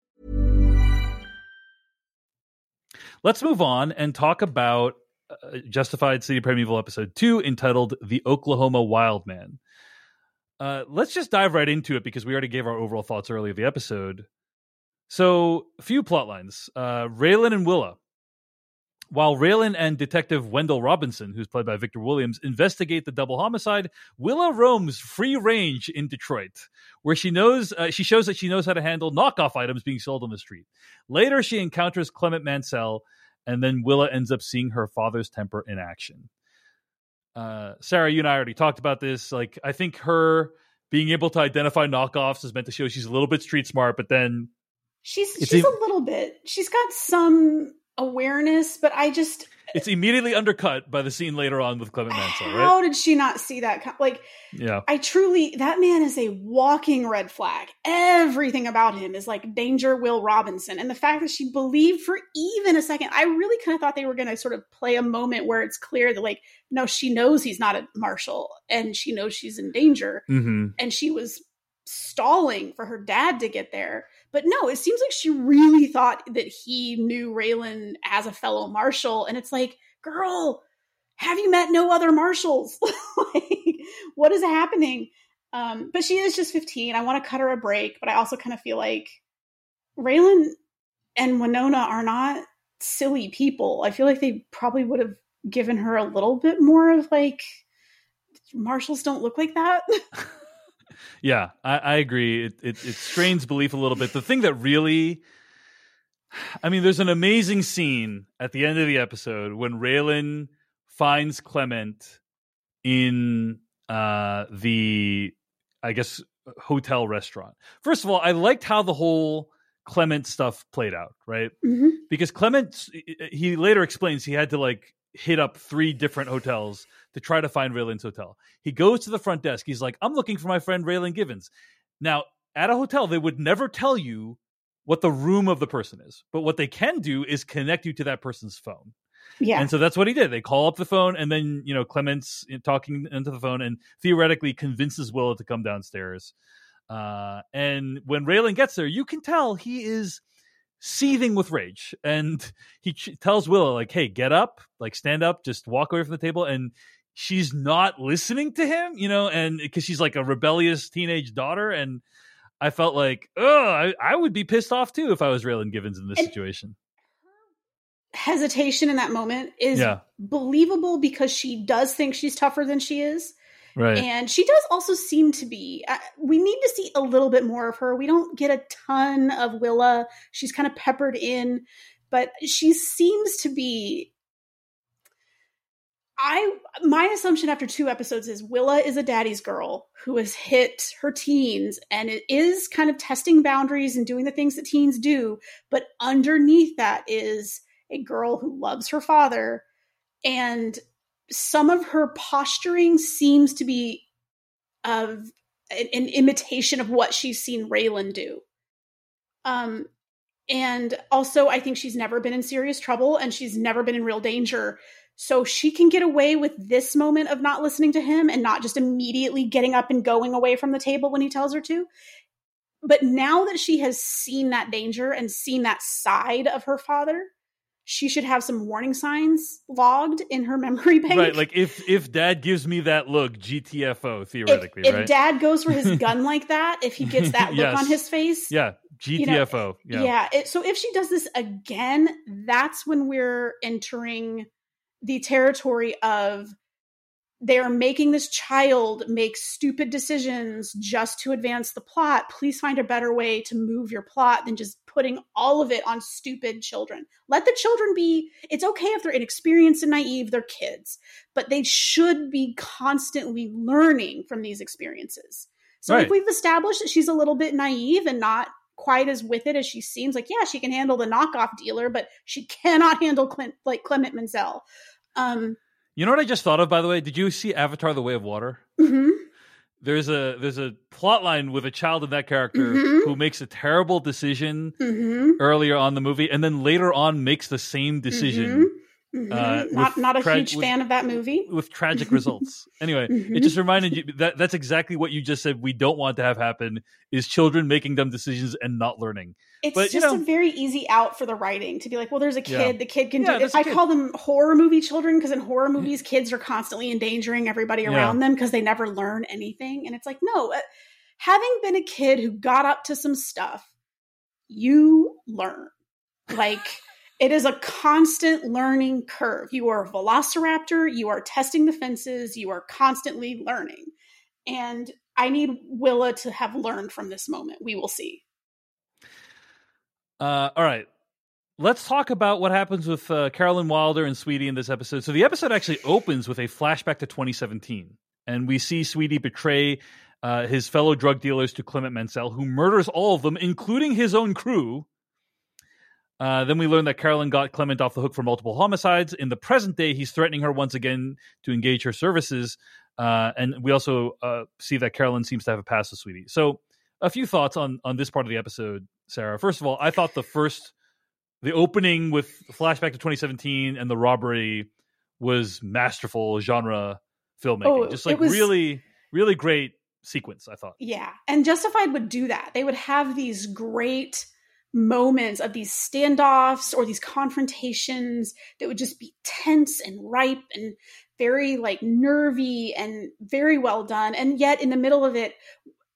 Let's move on and talk about uh, Justified City Primeval episode two, entitled "The Oklahoma Wild Man." Uh, let's just dive right into it because we already gave our overall thoughts earlier of the episode. So, a few plot lines: uh, Raylan and Willa. While Raylan and Detective Wendell Robinson, who's played by Victor Williams, investigate the double homicide, Willa roams free range in Detroit, where she knows uh, she shows that she knows how to handle knockoff items being sold on the street. Later, she encounters Clement Mansell, and then Willa ends up seeing her father's temper in action. Uh, Sarah, you and I already talked about this. Like, I think her being able to identify knockoffs is meant to show she's a little bit street smart, but then She's It's she's ev- a little bit. She's got some awareness, but I just it's immediately undercut by the scene later on with Clement Mansell, how right? did she not see that? Like Yeah. I truly that man is a walking red flag. Everything about him is like danger Will Robinson. And the fact that she believed for even a second, I really kind of thought they were going to sort of play a moment where it's clear that like no, she knows he's not a marshal and she knows she's in danger hmm and she was stalling for her dad to get there. But no, it seems like she really thought that he knew Raylan as a fellow marshal. And it's like, girl, have you met no other marshals? [laughs] like, what is happening? Um, but she is just 15. I want to cut her a break, but I also kind of feel like Raylan and Winona are not silly people. I feel like they probably would have given her a little bit more of like, marshals don't look like that. [laughs] Yeah, I, I agree. It, it it strains belief a little bit. The thing that really, I mean, there's an amazing scene at the end of the episode when Raylan finds Clement in uh, the, I guess, hotel restaurant. First of all, I liked how the whole Clement stuff played out, right? mm-hmm. because Clement he later explains he had to like hit up three different hotels to try to find Raylan's hotel. He goes to the front desk. He's like, I'm looking for my friend Raylan Givens. Now, at a hotel, they would never tell you what the room of the person is, but what they can do is connect you to that person's phone. Yeah. And so that's what he did. They call up the phone, and then you know Clement's talking into the phone, and theoretically convinces Willa to come downstairs. Uh, and when Raylan gets there, you can tell he is seething with rage, and he ch- tells Willa like, "Hey, get up, like stand up, just walk away from the table." And she's not listening to him, you know, and because she's like a rebellious teenage daughter, and I felt like, oh, I, I would be pissed off too if I was Raylan Givens in this And- situation. Hesitation in that moment is Yeah. believable because she does think she's tougher than she is. Right. And she does also seem to be. Uh, we need to see a little bit more of her. We don't get a ton of Willa. She's kind of peppered in, but she seems to be. I my assumption after two episodes is Willa is a daddy's girl who has hit her teens and it is kind of testing boundaries and doing the things that teens do, but underneath that is a girl who loves her father and some of her posturing seems to be of an, an imitation of what she's seen Raylan do. Um, and also, I think she's never been in serious trouble and she's never been in real danger. So she can get away with this moment of not listening to him and not just immediately getting up and going away from the table when he tells her to. But now that she has seen that danger and seen that side of her father, she should have some warning signs logged in her [laughs] memory bank. Right, like if if Dad gives me that look, GTFO theoretically, if right? dad goes for his [laughs] gun like that, if he gets that look Yes. on his face, yeah, you know, GTFO. yeah. yeah. it, so if she does this again, that's when we're entering the territory of they're making this child make stupid decisions just to advance the plot. Please find a better way to move your plot than just putting all of it on stupid children. Let the children be, it's okay if they're inexperienced and naive, they're kids, but they should be constantly learning from these experiences. So Right. if we've established that she's a little bit naive and not quite as with it as she seems, like yeah, she can handle the knockoff dealer, but she cannot handle Clint, like Clement Mansell. Um, You know what I just thought of, by the way? Did you see Avatar: The Way of Water? mhm. There's a there's a plot line with a child in that character Mhm. who makes a terrible decision Mm-hmm. earlier on the movie, and then later on makes the same decision Mhm. uh, not not a tra- huge with- fan of that movie. with tragic results. [laughs] anyway, it Mhm. just reminded you that that's exactly what you just said. We don't want to have happen is children making dumb decisions and not learning. It's but, you just know- a very easy out for the writing to be like, well, there's a kid, Yeah. the kid can Yeah, do it. I call them horror movie children because in horror movies, kids are constantly endangering everybody Yeah. around them because they never learn anything. And it's like, no, uh, having been a kid who got up to some stuff, you learn. Like, it is a constant learning curve. You are a velociraptor, you are testing the fences, you are constantly learning. And I need Willa to have learned from this moment. We will see. Uh, all right. Let's talk about what happens with uh, Carolyn Wilder and Sweetie in this episode. So the episode actually opens with a flashback to 2017, and we see Sweetie betray uh, his fellow drug dealers to Clement Mansell, who murders all of them, including his own crew. Uh, then we learn that Carolyn got Clement off the hook for multiple homicides. In the present day, he's threatening her once again to engage her services. Uh, and we also uh, see that Carolyn seems to have a past with Sweetie. So, a few thoughts on on this part of the episode, Sarah. First of all, I thought the first, the opening with flashback to 2017 and the robbery was masterful genre filmmaking. Oh, Just like was- really, really great sequence. I thought. Yeah. And Justified would do that. They would have these great moments of these standoffs or these confrontations that would just be tense and ripe and very like nervy and very well done. And yet in the middle of it,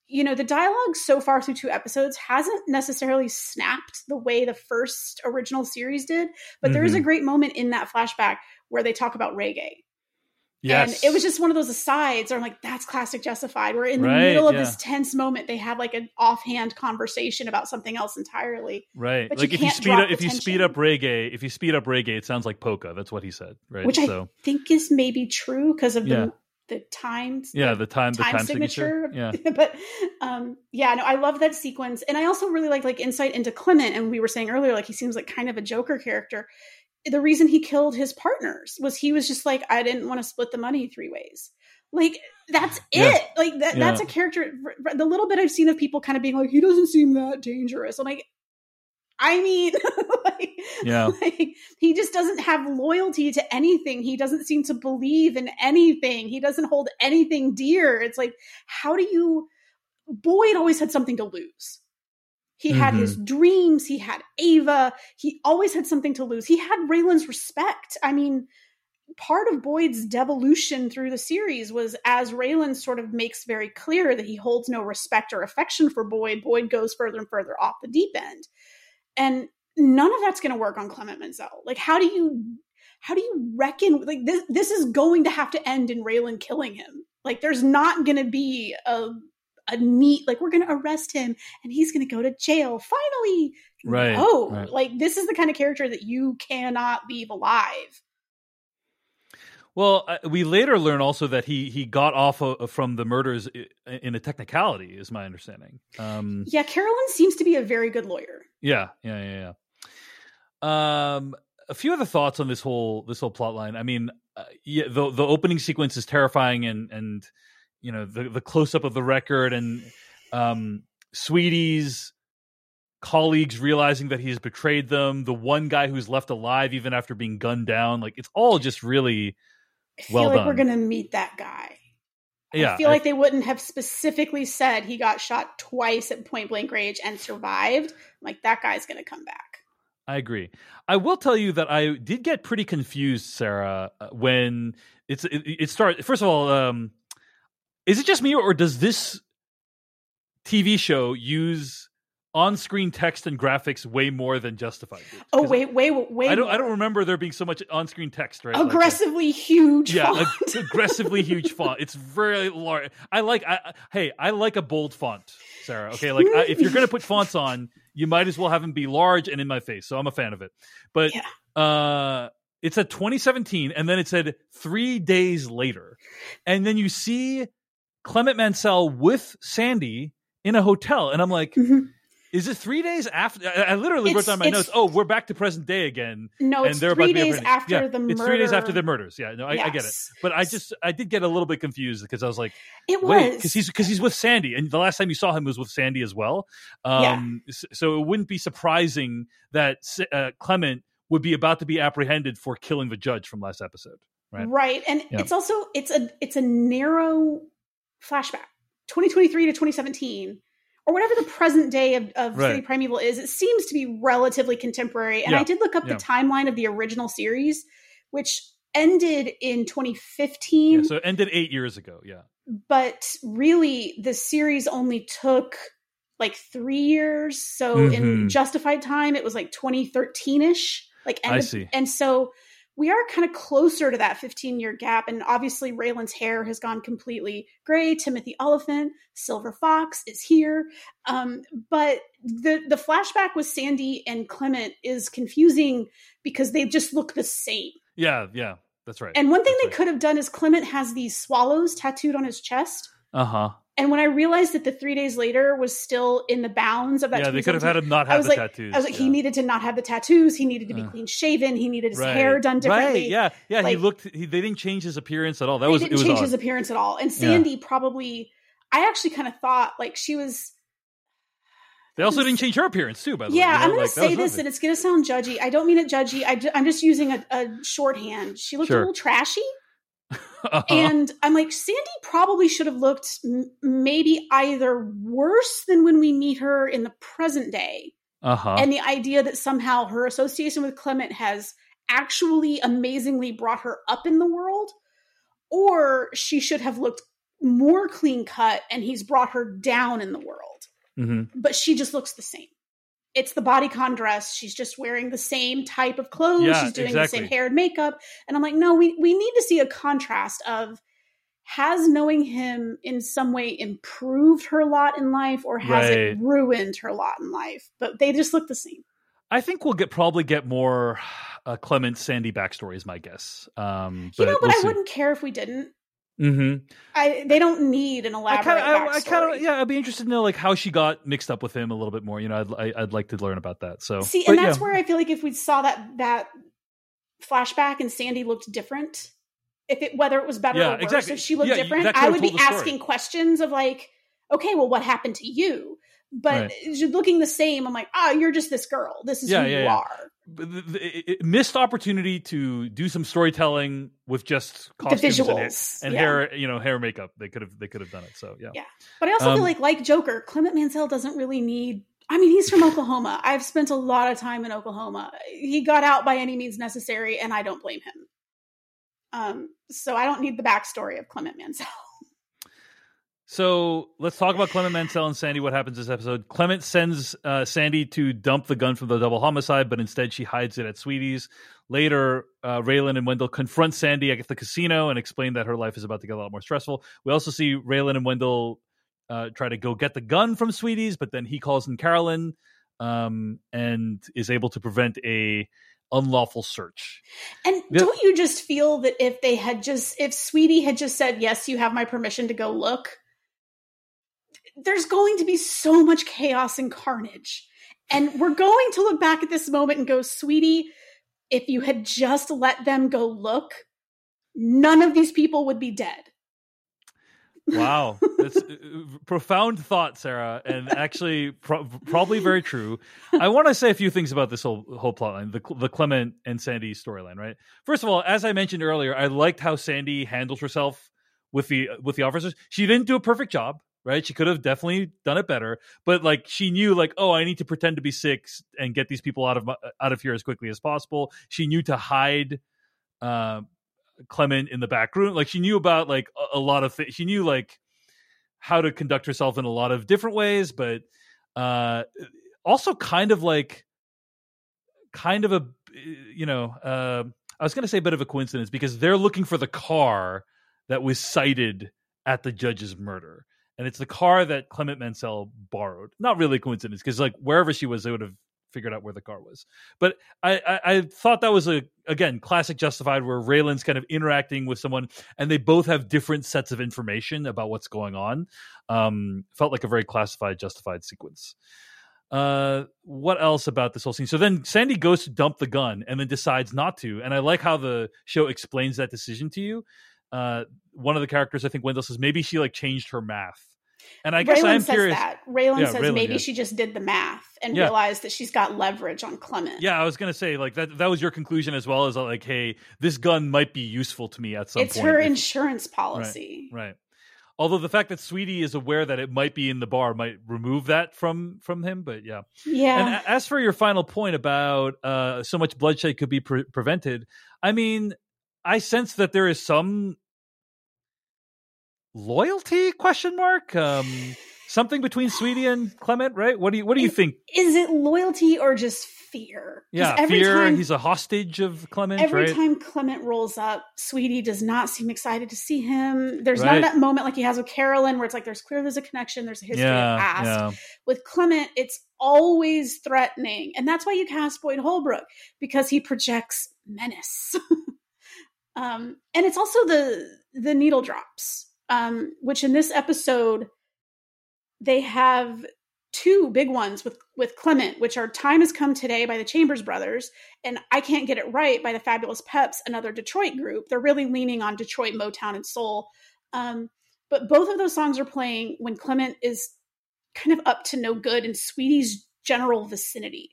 you know, the dialogue so far through two episodes hasn't necessarily snapped the way the first original series did, but there is Mm-hmm. a great moment in that flashback where they talk about reggae. Yes, And it was just one of those asides where I'm like, that's classic justified. We're in the Right, middle of yeah. this tense moment, they have like an offhand conversation about something else entirely. right. but you Like if you speed up, if you speed up reggae, if you speed up reggae, it sounds like polka. That's what he said. Right. Which so I think is maybe true because of Yeah. the the times. yeah, the time, the time, time, signature. signature. Yeah. [laughs] but um yeah, no, I love that sequence. And I also really like like insight into Clement. And we were saying earlier, like he seems like kind of a Joker character. The reason he killed his partners was he was just like, I didn't want to split the money three ways. Like that's Yeah. it. Like that, that's a character. The little bit I've seen of people kind of being like, he doesn't seem that dangerous. I'm like, I mean, [laughs] like, Yeah. [laughs] like, he just doesn't have loyalty to anything. He doesn't seem to believe in anything. He doesn't hold anything dear. It's like, how do you? Boyd always had something to lose. He had Mm-hmm. his dreams. He had Ava. He always had something to lose. He had Raylan's respect. I mean, part of Boyd's devolution through the series was as Raylan sort of makes very clear that he holds no respect or affection for Boyd, Boyd goes further and further off the deep end. And none of that's going to work on Clement Mansell. Like, how do you, how do you reckon, like, this, this is going to have to end in Raylan killing him. Like, there's not going to be a, a neat, like, we're going to arrest him and he's going to go to jail. Finally. Right, No, right. like, this is the kind of character that you cannot leave alive. Well, uh, we later learn also that he he got off of, from the murders in a technicality, is my understanding. Um, Yeah, Carolyn seems to be a very good lawyer. yeah, yeah, yeah, yeah. Um, a few other thoughts on this whole this whole plot line. I mean, uh, yeah, the the opening sequence is terrifying, and and you know the the close up of the record and um, Sweetie's colleagues realizing that he's betrayed them. The one guy who's left alive even after being gunned down. Like it's all just really I feel Well like done. we're going to meet that guy. yeah. I feel like they wouldn't have specifically said he got shot twice at point blank range and survived. Like that guy's going to come back. I agree. I will tell you that I did get pretty confused, Sarah, uh, when it's it, it started. First of all, um, is it just me or does this TV show use on-screen text and graphics way more than Justified? did? Oh wait, wait, wait! I don't. I don't remember there being so much on-screen text. Right? Like, uh, Aggressively huge. yeah, font. ag- [laughs] aggressively huge font. It's very large. I like. I, I- hey, I like a bold font, Sarah. Okay, like I, if you're gonna put fonts [laughs] on, you might as well have them be large and in my face. So I'm a fan of it. But uh, it said 2017, and then it said three days later, and then you see Clement Mansell with Sandy in a hotel, and I'm like. Mhm. Is it three days after? I, literally wrote It's- down my notes. Oh, we're back to present day again No, and it's they're about three to be days after yeah, the It's three days after murder. their murders. Yeah, no, I, I get it. But I just I did get a little bit confused because I was like, It was because he's because he's with Sandy, and the last time you saw him was with Sandy as well. Um, s- So it wouldn't be surprising that uh, Clement would be about to be apprehended for killing the judge from last episode. Right. right, and Yeah. it's also it's a it's a narrow flashback, 2023 to 2017. Or whatever the present day of, of Right. City Primeval is, it seems to be relatively contemporary. And Yeah. I did look up Yeah. the timeline of the original series, which ended in 2015. Yeah, so it ended eight years ago. Yeah. but really the series only took like three years so Mhm. in justified time it was like 2013ish like end I of- see. and so we are kind of closer to that 15 year gap and obviously raylan's hair has gone completely gray timothy olyphant silver fox is here um, but the the flashback with sandy and clement is confusing because they just look the same Yeah. Yeah. That's right. and one thing That's they right. could have done is Clement has these swallows tattooed on his chest. Uh huh. And when I realized that the three days later was still in the bounds of that, Yeah, they could have had him not I have was the like, tattoos. I was like, he needed to not have the tattoos. He needed to be Uh. clean shaven. He needed his Right. hair done differently. Right. Yeah. Yeah. he looked. He, they didn't change his appearance at all. That They was didn't it change odd. his appearance at all. And Yeah. Sandy probably, I actually kind of thought like she was. They also didn't change her appearance too. By the Yeah, way, know, I'm going like, to say this, and it's going to sound judgy. I don't mean it judgy. I ju- I'm just using a, a shorthand. She looked Sure. a little trashy. Uh-huh. And I'm like, Sandy probably should have looked m- maybe either worse than when we meet her in the present day. Uh huh. And the idea that somehow her association with Clement has actually amazingly brought her up in the world, or she should have looked more clean cut and he's brought her down in the world. hmm But she just looks the same. It's the bodycon dress. She's just wearing the same type of clothes. Yeah, She's doing exactly. the same hair and makeup. And I'm like, no, we, we need to see a contrast of has knowing him in some way improved her lot in life or has it ruined her lot in life? But they just look the same. I think we'll get probably get more uh, Clement Sandy backstory is my guess. Um, You know, but we'll I see. wouldn't care if we didn't. Mm-hmm. I they don't need an I elaborate kind of, I, I kind of, yeah. I'd be interested to know like how she got mixed up with him a little bit more. You know, I'd, I, I'd like to learn about that. So See, but and that's yeah. where I feel like if we saw that that flashback and Sandy looked different, if it whether it was better Yeah, or worse, exactly. if she looked Yeah, different, I would be told the story. asking questions of like, okay, well, what happened to you? But just looking the same, I'm like, oh, you're just this girl. This is Yeah, who yeah, you yeah. are. But the- the- it- it- missed opportunity to do some storytelling with just costumes and, hair- and yeah. hair, you know, hair makeup. They could have they could have done it. So yeah. Yeah. But I also Um, feel like, like Joker, Clement Mansell doesn't really need. I mean, he's from [laughs] Oklahoma. I've spent a lot of time in Oklahoma. He got out by any means necessary, and I don't blame him. Um, so I don't need the backstory of Clement Mansell. So let's talk about Clement Mansell and Sandy. What happens this episode? Clement sends uh, Sandy to dump the gun from the double homicide, but instead she hides it at Sweetie's. Later, uh, Raylan and Wendell confront Sandy at the casino and explain that her life is about to get a lot more stressful. We also see Raylan and Wendell uh, try to go get the gun from Sweetie's, but then he calls in Carolyn um, and is able to prevent a unlawful search. And don't you just feel that if they had just, if Sweetie had just said, yes, you have my permission to go look, there's going to be so much chaos and carnage. And we're going to look back at this moment and go, Sweetie, if you had just let them go look, none of these people would be dead. Wow, [laughs] that's uh, profound thought, Sarah, and actually pro- probably very true. I want to say a few things about this whole whole plotline, the the Clement and Sandy storyline. Right. First of all, as I mentioned earlier, I liked how Sandy handles herself with the with the officers. She didn't do a perfect job. Right, she could have definitely done it better, but like she knew, like, oh, I need to pretend to be sick and get these people out of my, out of here as quickly as possible. She knew to hide uh, Clement in the back room. Like she knew about like a, a lot of things. She knew like how to conduct herself in a lot of different ways, but uh also kind of like kind of a you know uh I was going to say a bit of a coincidence because they're looking for the car that was cited at the judge's murder. And it's the car that Clement Mansell borrowed. Not really a coincidence because like wherever she was, they would have figured out where the car was. But I, I, I thought that was a again classic Justified where Raylan's kind of interacting with someone and they both have different sets of information about what's going on. Um, felt like a very classified Justified sequence. Uh, what else about this whole scene? So then Sandy goes to dump the gun and then decides not to. And I like how the show explains that decision to you. Uh, one of the characters, I think Wendell says maybe she like changed her math. And I guess Raylan I'm says curious. that. Raylan Yeah, says Raylan, maybe yeah. she just did the math and Yeah. realized that she's got leverage on Clement. Yeah, I was gonna say like that. That was your conclusion as well as like, hey, this gun might be useful to me at some point. it's point. her insurance policy. right. Although the fact that Sweetie is aware that it might be in the bar might remove that from from him, but yeah. Yeah. And as for your final point about uh, so much bloodshed could be pre- prevented, I mean, I sense that there is some loyalty question mark, um, something between Sweetie and Clement, right? What do you What do you think? Is it loyalty or just fear? Yeah, every fear. time- he's a hostage of Clement, Every right? time Clement rolls up, Sweetie does not seem excited to see him. There's Right. not that moment like he has with Carolyn where it's like there's clear there's a connection, there's a history yeah, of past. yeah. With Clement, it's always threatening. And that's why you cast Boyd Holbrook, because he projects menace. [laughs] um, and it's also the the needle drops, um, which in this episode they have two big ones with with Clement, which are "Time Has Come Today" by the Chambers Brothers and "I Can't Get It Right" by the Fabulous Peps, another Detroit group. They're really leaning on Detroit Motown and soul. Um, but both of those songs are playing when Clement is kind of up to no good in Sweetie's general vicinity.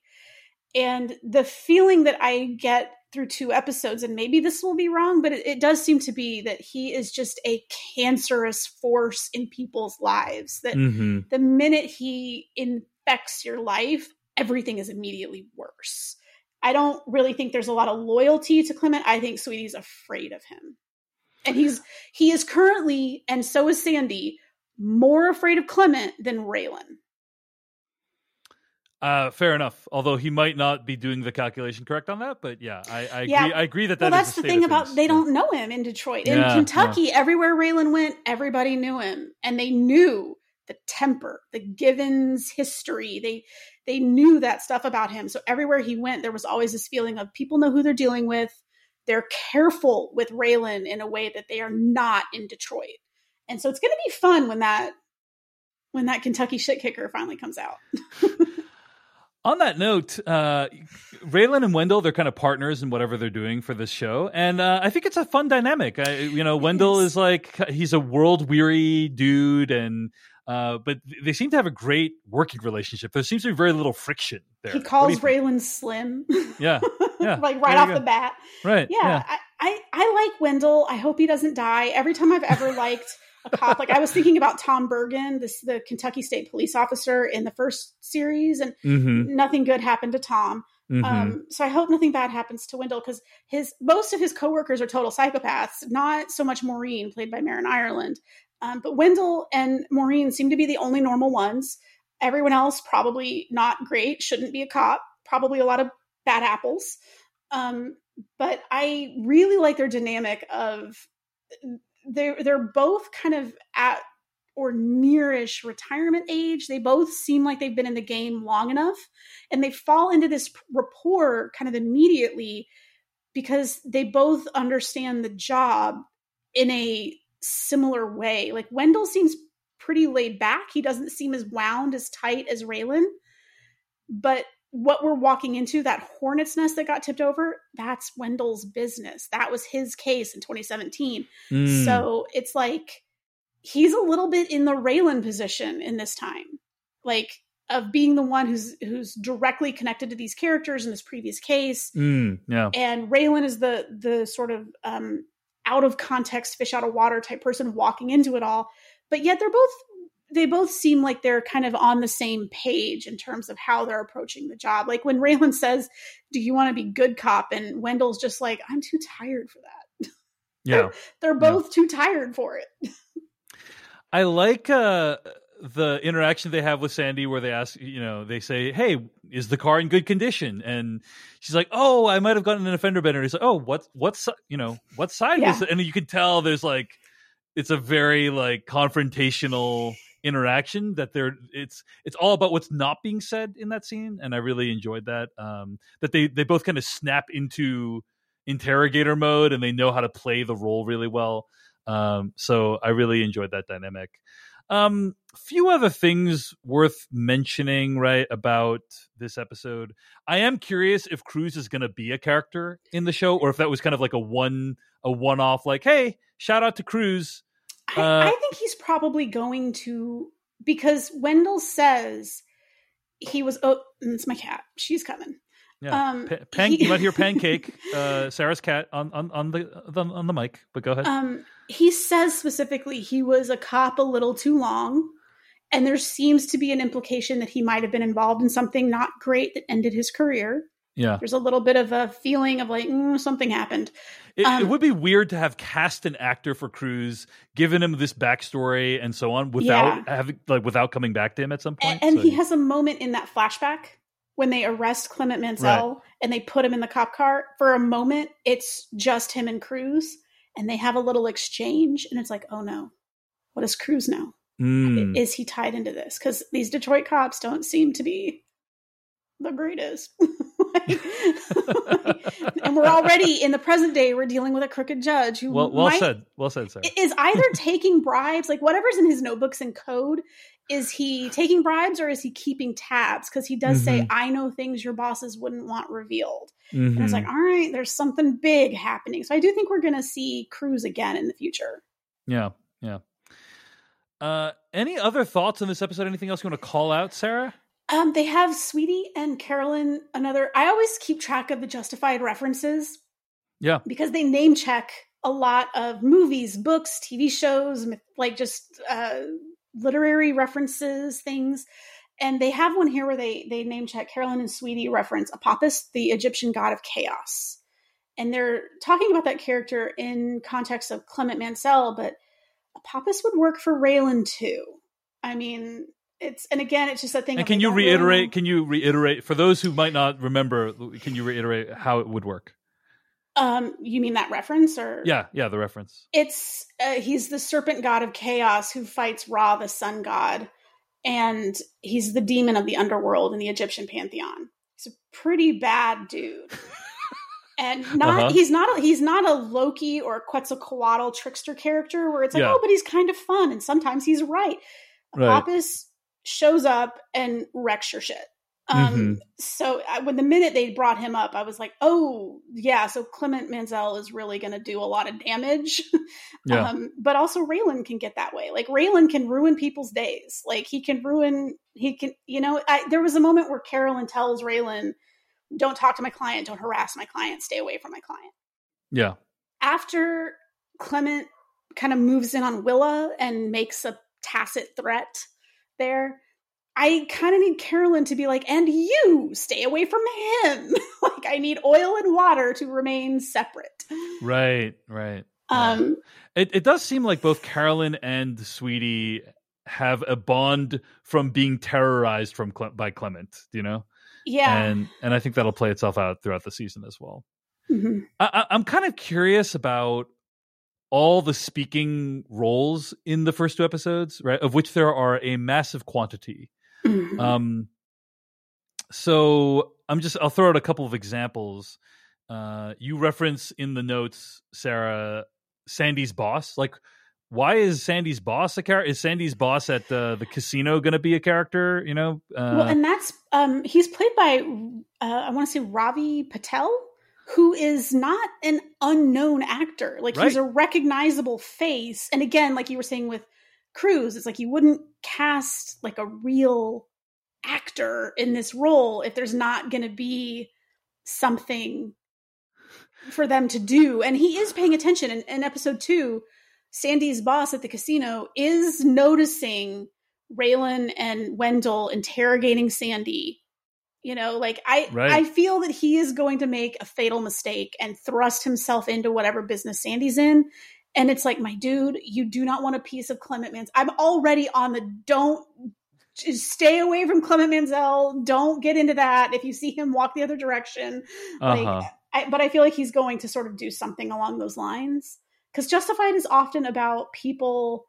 And the feeling that I get through two episodes, and maybe this will be wrong, but it, it does seem to be that he is just a cancerous force in people's lives. That hmm the minute he infects your life, everything is immediately worse. I don't really think there's a lot of loyalty to Clement. I think Sweetie's afraid of him. And he's he is currently, and so is Sandy, more afraid of Clement than Raylan. Uh, fair enough. Although he might not be doing the calculation correct on that, but yeah, I, I Yeah. agree. I agree that that well, that's the the thing about they don't know him in Detroit. In Yeah, Kentucky, everywhere Raylan went, everybody knew him, and they knew the temper, the Givens history. They they knew that stuff about him. So everywhere he went, there was always this feeling of people know who they're dealing with. They're careful with Raylan in a way that they are not in Detroit, and so it's going to be fun when that when that Kentucky shit kicker finally comes out. [laughs] On that note, uh, Raylan and Wendell, they're kind of partners in whatever they're doing for this show. And uh, I think it's a fun dynamic. I, you know, Wendell is. like, he's a world weary dude. And, uh, but they seem to have a great working relationship. There seems to be very little friction there. He calls Raylan slim. Yeah. Yeah. [laughs] like right off the bat. Right. Yeah. yeah. I, I, I like Wendell. I hope he doesn't die. Every time I've ever [laughs] liked cop. like I was thinking about Tom Bergen, this the Kentucky State police officer in the first series, and mm-hmm. nothing good happened to Tom. Mm-hmm. Um, so I hope nothing bad happens to Wendell because his most of his coworkers are total psychopaths. Not so much Maureen, played by Marin Ireland, um, but Wendell and Maureen seem to be the only normal ones. Everyone else probably not great. Shouldn't be a cop. Probably a lot of bad apples. Um, but I really like their dynamic of they're they're both kind of at or nearish retirement age. They both seem like they've been in the game long enough, and they fall into this rapport kind of immediately because they both understand the job in a similar way. Like Wendell seems pretty laid back. He doesn't seem as wound as tight as Raylan, but what we're walking into, that hornet's nest that got tipped over, that's Wendell's business. That was his case in 2017. Mm. So it's like he's a little bit in the Raylan position in this time. Like of being the one who's who's directly connected to these characters in this previous case. Mm, yeah. And Raylan is the the sort of um out of context fish out of water type person walking into it all. But yet they're both they both seem like they're kind of on the same page in terms of how they're approaching the job. Like when Raylan says, "Do you want to be good cop?" and Wendell's just like, "I'm too tired for that." [laughs] Yeah, they're, they're both yeah. too tired for it. [laughs] I like uh, the interaction they have with Sandy, where they ask, you know, they say, "Hey, is the car in good condition?" And she's like, "Oh, I might have gotten an offender bender." He's like, "Oh, what, what's, you know, what side yeah. was it?" And you can tell there's like, it's a very like confrontational interaction that they're it's it's all about what's not being said in that scene and i really enjoyed that um that they they both kind of snap into interrogator mode and they know how to play the role really well um so i really enjoyed that dynamic. Um few other things worth mentioning right about this episode. I am curious if cruz is going to be a character in the show or if that was kind of like a one a one off like hey shout out to cruz I, uh, I think he's probably going to because Wendell says he was. Oh, it's my cat. She's coming. Yeah, um, Pan- he, you might hear [laughs] pancake. Uh, Sarah's cat on, on on the on the mic, but go ahead. Um, he says specifically he was a cop a little too long, and there seems to be an implication that he might have been involved in something not great that ended his career. Yeah. There's a little bit of a feeling of like mm, something happened. It, um, it, would be weird to have cast an actor for Cruz, given him this backstory and so on, without yeah. having like without coming back to him at some point. And, and so, he has a moment in that flashback when they arrest Clement Mansell right. and they put him in the cop car. For a moment, it's just him and Cruz, and they have a little exchange, and it's like, oh no, what does Cruz know? Mm. Is he tied into this? Because these Detroit cops don't seem to be the greatest. [laughs] and we're already in the present day. We're dealing with a crooked judge who well, well might, said, well said, Sarah. is either [laughs] taking bribes, like whatever's in his notebooks and code. Is he taking bribes or is he keeping tabs? Because he does mm-hmm. say, "I know things your bosses wouldn't want revealed." Mm-hmm. And it's like, all right, there's something big happening. So I do think we're going to see Cruz again in the future. Yeah, yeah. Uh, any other thoughts on this episode? Anything else you want to call out, Sarah? Um, they have Sweetie and Carolyn. Another. I always keep track of the justified references. Yeah, because they name check a lot of movies, books, TV shows, like just uh, literary references, things. And they have one here where they they name check Carolyn and Sweetie reference Apophis, the Egyptian god of chaos. And they're talking about that character in context of Clement Mansell, but Apophis would work for Raylan too. I mean, it's and again it's just a thing and can you reiterate can you reiterate for those who might not remember can you reiterate how it would work um you mean that reference or yeah yeah the reference it's uh, he's the serpent god of chaos who fights ra the sun god and he's the demon of the underworld in the egyptian pantheon he's a pretty bad dude [laughs] and not uh-huh. he's not a, he's not a Loki or Quetzalcoatl trickster character where it's like yeah. oh but he's kind of fun and sometimes he's right. right. Apis shows up and wrecks your shit. Um, Mhm. So I, when the minute they brought him up, I was like, oh yeah, so Clement Mansell is really going to do a lot of damage. [laughs] Yeah. Um, but also Raylan can get that way. Like Raylan can ruin people's days. Like he can ruin. He can. You know, I, there was a moment where Carolyn tells Raylan, "Don't talk to my client. Don't harass my client. Stay away from my client." yeah. After Clement kind of moves in on Willa and makes a tacit threat there. I kind of need Carolyn to be like, and you stay away from him. [laughs] like, I need oil and water to remain separate. Right. Right. Um, It it does seem like both Carolyn and Sweetie have a bond from being terrorized from Cle- by Clement, you know, yeah. and and I think that'll play itself out throughout the season as well. Mhm. I, I- I'm kind of curious about all the speaking roles in the first two episodes, right? Of which there are a massive quantity. Mhm. Um, so I'm just I'll throw out a couple of examples. Uh, you reference in the notes, Sarah, Sandy's boss. Like, why is Sandy's boss a character? Is Sandy's boss at the the casino going to be a character? You know, uh, well, and that's um, he's played by uh, I want to say Ravi Patel, who is not an unknown actor. Like he's a recognizable face. And again, like you were saying with Cruz, it's like you wouldn't cast like a real actor in this role if there's not going to be something for them to do. And he is paying attention. In, in episode two, Sandy's boss at the casino is noticing Raylan and Wendell interrogating Sandy. You know, like I Right. I feel that he is going to make a fatal mistake and thrust himself into whatever business Sandy's in. And it's like, my dude, you do not want a piece of Clement Mansell. I'm already on the don't stay away from Clement Mansell. Don't get into that. If you see him walk the other direction, like Uh-huh. I, but I feel like he's going to sort of do something along those lines because Justified is often about people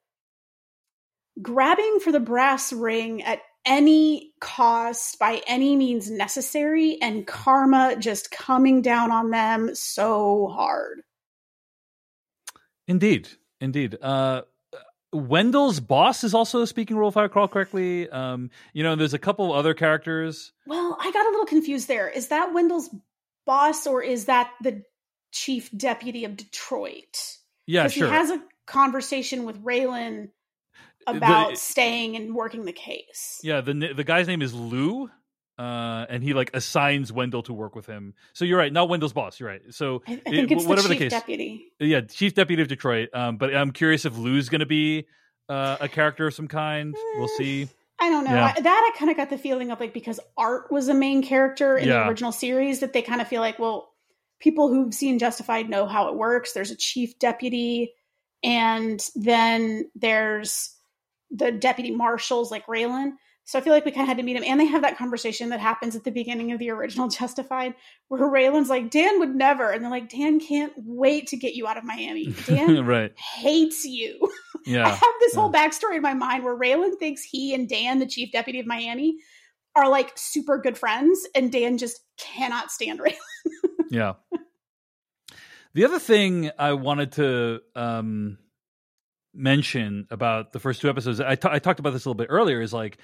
grabbing for the brass ring at any cost by any means necessary and karma just coming down on them so hard. Indeed, indeed. Uh, Wendell's boss is also speaking role, if I recall correctly. Um, you know, there's a couple other characters. Well, I got a little confused there. Is that Wendell's boss or is that the chief deputy of Detroit? Yeah, sure. he has a conversation with Raylan about The- staying and working the case. yeah, the the guy's name is Lou, uh, and he like assigns Wendell to work with him. So you're right, not Wendell's boss. You're right. So I, I think it- it's the whatever chief the case, deputy. yeah, chief deputy of Detroit. Um, but I'm curious if Lou's going to be uh, a character of some kind. We'll see. I don't know. Yeah. I, that I kind of got the feeling of like because Art was a main character in Yeah. the original series that they kind of feel like, well, people who've seen Justified know how it works. There's a chief deputy, and then there's the deputy marshals like Raylan. So I feel like we kind of had to meet him, and they have that conversation that happens at the beginning of the original [laughs] Justified, where Raylan's like, "Dan would never," and they're like, "Dan can't wait to get you out of Miami. [laughs] Dan [laughs] right. hates you." I have this whole backstory in my mind where Raylan thinks he and Dan, the chief deputy of Miami, are like super good friends, and Dan just cannot stand Raylan. Yeah. The other thing I wanted to um, mention about the first two episodes, I I talked about this a little bit earlier, is like,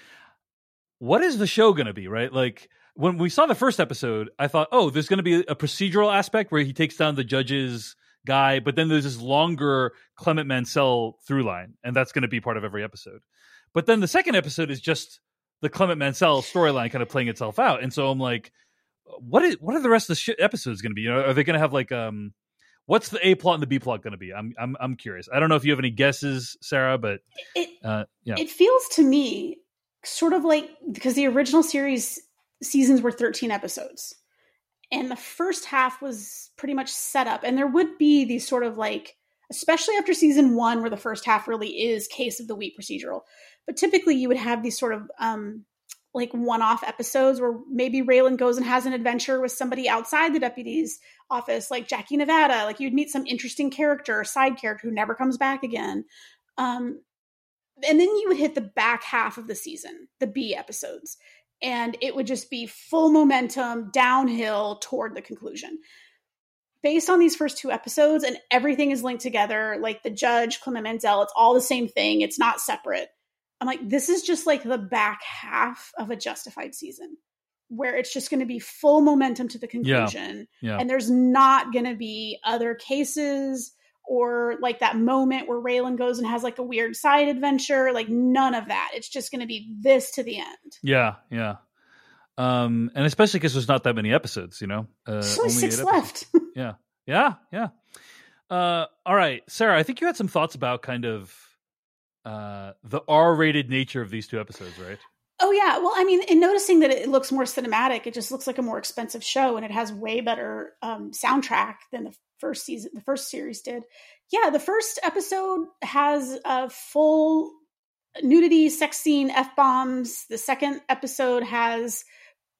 what is the show going to be, right? Like, when we saw the first episode, I thought, oh, there's going to be a procedural aspect where he takes down the judge's guy, but then there's this longer Clement Mansell through line, and that's going to be part of every episode. But then the second episode is just the Clement Mansell storyline kind of playing itself out, and so I'm like, what is what are the rest of the sh- episodes going to be? You know, are they going to have like um, what's the A plot and the B plot going to be? I'm I'm I'm curious. I don't know if you have any guesses, Sarah, but It uh, yeah, it feels to me sort of like because the original series seasons were 13 episodes. And the first half was pretty much set up. And there would be these sort of like, especially after season one, where the first half really is case of the week procedural. But typically you would have these sort of um, like one off episodes where maybe Raylan goes and has an adventure with somebody outside the deputy's office, like Jackie Nevada. Like you'd meet some interesting character, side character who never comes back again. Um, and then you would hit the back half of the season, the B episodes, and it would just be full momentum downhill toward the conclusion. Based on these first two episodes, and everything is linked together, like the judge, Clement Mansell, it's all the same thing, it's not separate. I'm like, this is just like the back half of a justified season. where it's just going to be full momentum to the conclusion Yeah. and there's not going to be other cases or like that moment where Raylan goes and has like a weird side adventure like none of that it's just going to be this to the end Yeah, yeah. Um, and especially because there's not that many episodes, you know. Uh, only six left Yeah, yeah, yeah. Uh, all right, Sarah. I think you had some thoughts about kind of uh, the R-rated nature of these two episodes, right? Oh yeah, well, I mean, in noticing that it looks more cinematic, it just looks like a more expensive show, and it has way better um, soundtrack than the first season, the first series did. Yeah, the first episode has a full nudity, sex scene, f bombs. The second episode has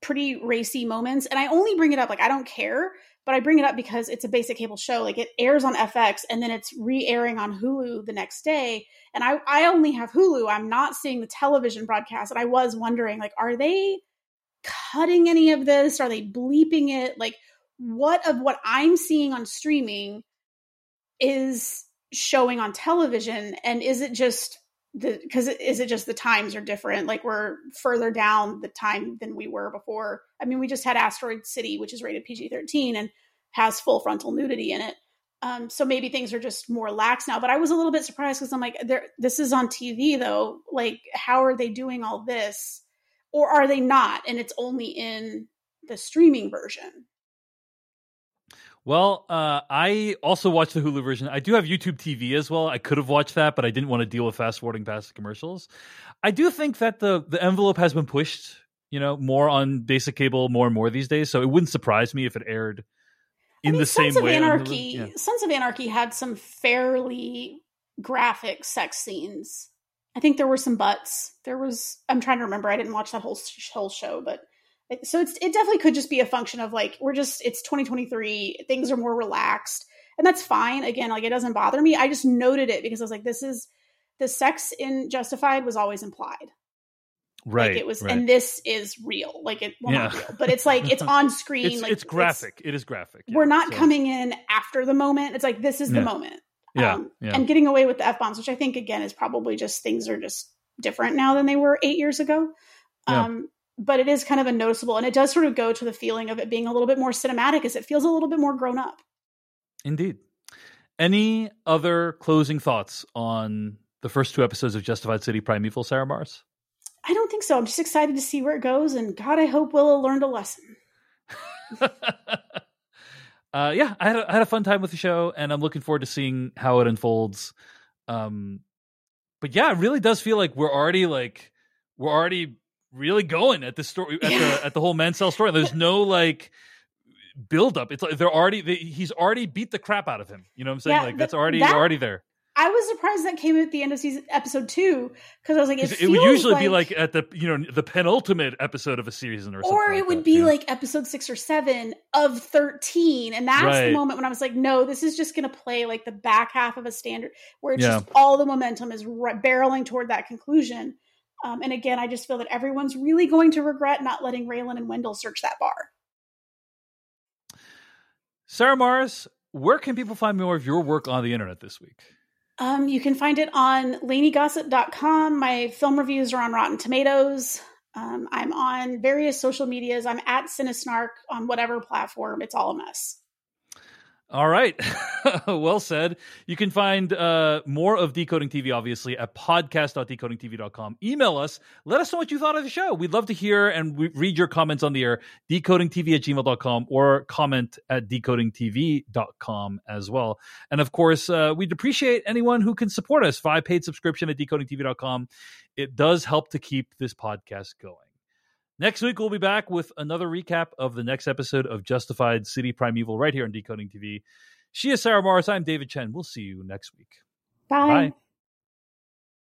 pretty racy moments, and I only bring it up like I don't care, but I bring it up because it's a basic cable show. Like it airs on FX, and then it's re-airing on Hulu the next day and I, I only have Hulu. I'm not seeing the television broadcast. And I was wondering, like, are they cutting any of this? Are they bleeping it? Like, what of what I'm seeing on streaming is showing on television? And is it just because is it just the times are different? Like we're further down the time than we were before. I mean, we just had Asteroid City, which is rated PG-13 and has full frontal nudity in it. Um, so maybe things are just more lax now. But I was a little bit surprised because I'm like, this is on TV though. Like, how are they doing all this, or are they not? And it's only in the streaming version. Well, uh, I also watched the Hulu version. I do have YouTube TV as well. I could have watched that, but I didn't want to deal with fast forwarding past the commercials. I do think that the the envelope has been pushed, you know, more on basic cable more and more these days. So it wouldn't surprise me if it aired in I mean, the Sons same of way. Anarchy, Yeah. Sons of Anarchy had some fairly graphic sex scenes. I think there were some butts. There was. I'm trying to remember. I didn't watch that whole whole show, but so it's it definitely could just be a function of like we're just it's 2023. Things are more relaxed, and that's fine. Again, like it doesn't bother me. I just noted it because I was like, this is the sex in Justified was always implied. Right. like it was, right. and this is real. Like it, well, not Yeah. real, but it's like it's [laughs] on screen. it's, like it's graphic. it is graphic. yeah. we're not So- coming in after the moment. It's like this is the Yeah. moment. Yeah, Um, yeah. And getting away with the F bombs, which I think again is probably just things are just different now than they were eight years ago. Yeah. Um, but it is kind of a noticeable, and it does sort of go to the feeling of it being a little bit more cinematic, as it feels a little bit more grown up. Indeed. Any other closing thoughts on the first two episodes of Justified City Primeval, Sarah Marrs? I don't think so. I'm just excited to see where it goes, and God, I hope Willa learned a lesson. [laughs] uh, yeah, I had, a, I had a fun time with the show, and I'm looking forward to seeing how it unfolds. Um, but yeah, it really does feel like we're already like we're already really going at the story at Yeah. the at the whole Mansell story. There's no [laughs] like build up. It's like they're already they, he's already beat the crap out of him. You know what I'm saying? Yeah, like that's already that- already there. I was surprised that came at the end of season episode two because I was like, it, It, would usually be like at the you know the penultimate episode of a season or something. or it like would that, be yeah. like episode six or seven of 13 and that's Right. the moment when i was like no this is just going to play like the back half of a standard where it's Yeah. just all the momentum is r- barreling toward that conclusion um, and again i just feel that everyone's really going to regret not letting raylan and wendell search that bar. Sarah Marrs. Where can people find more of your work on the internet this week? um, you can find it on laineygossip.com my film reviews are on rotten tomatoes. Um, i'm on various social medias. I'm at cinesnark on whatever platform. It's all a mess All right. [laughs] well said. You can find uh, more of Decoding TV, obviously, at podcast.decodingtv.com. Email us. Let us know what you thought of the show. We'd love to hear and we read your comments on the air, decodingtv at gmail.com or comment at decodingtv.com as well. And of course, uh, we'd appreciate anyone who can support us via paid subscription at decodingtv.com. It does help to keep this podcast going. Next week, we'll be back with another recap of the next episode of Justified City Primeval right here on Decoding TV. She is Sarah Marrs. I'm David Chen. We'll see you next week. bye. Bye.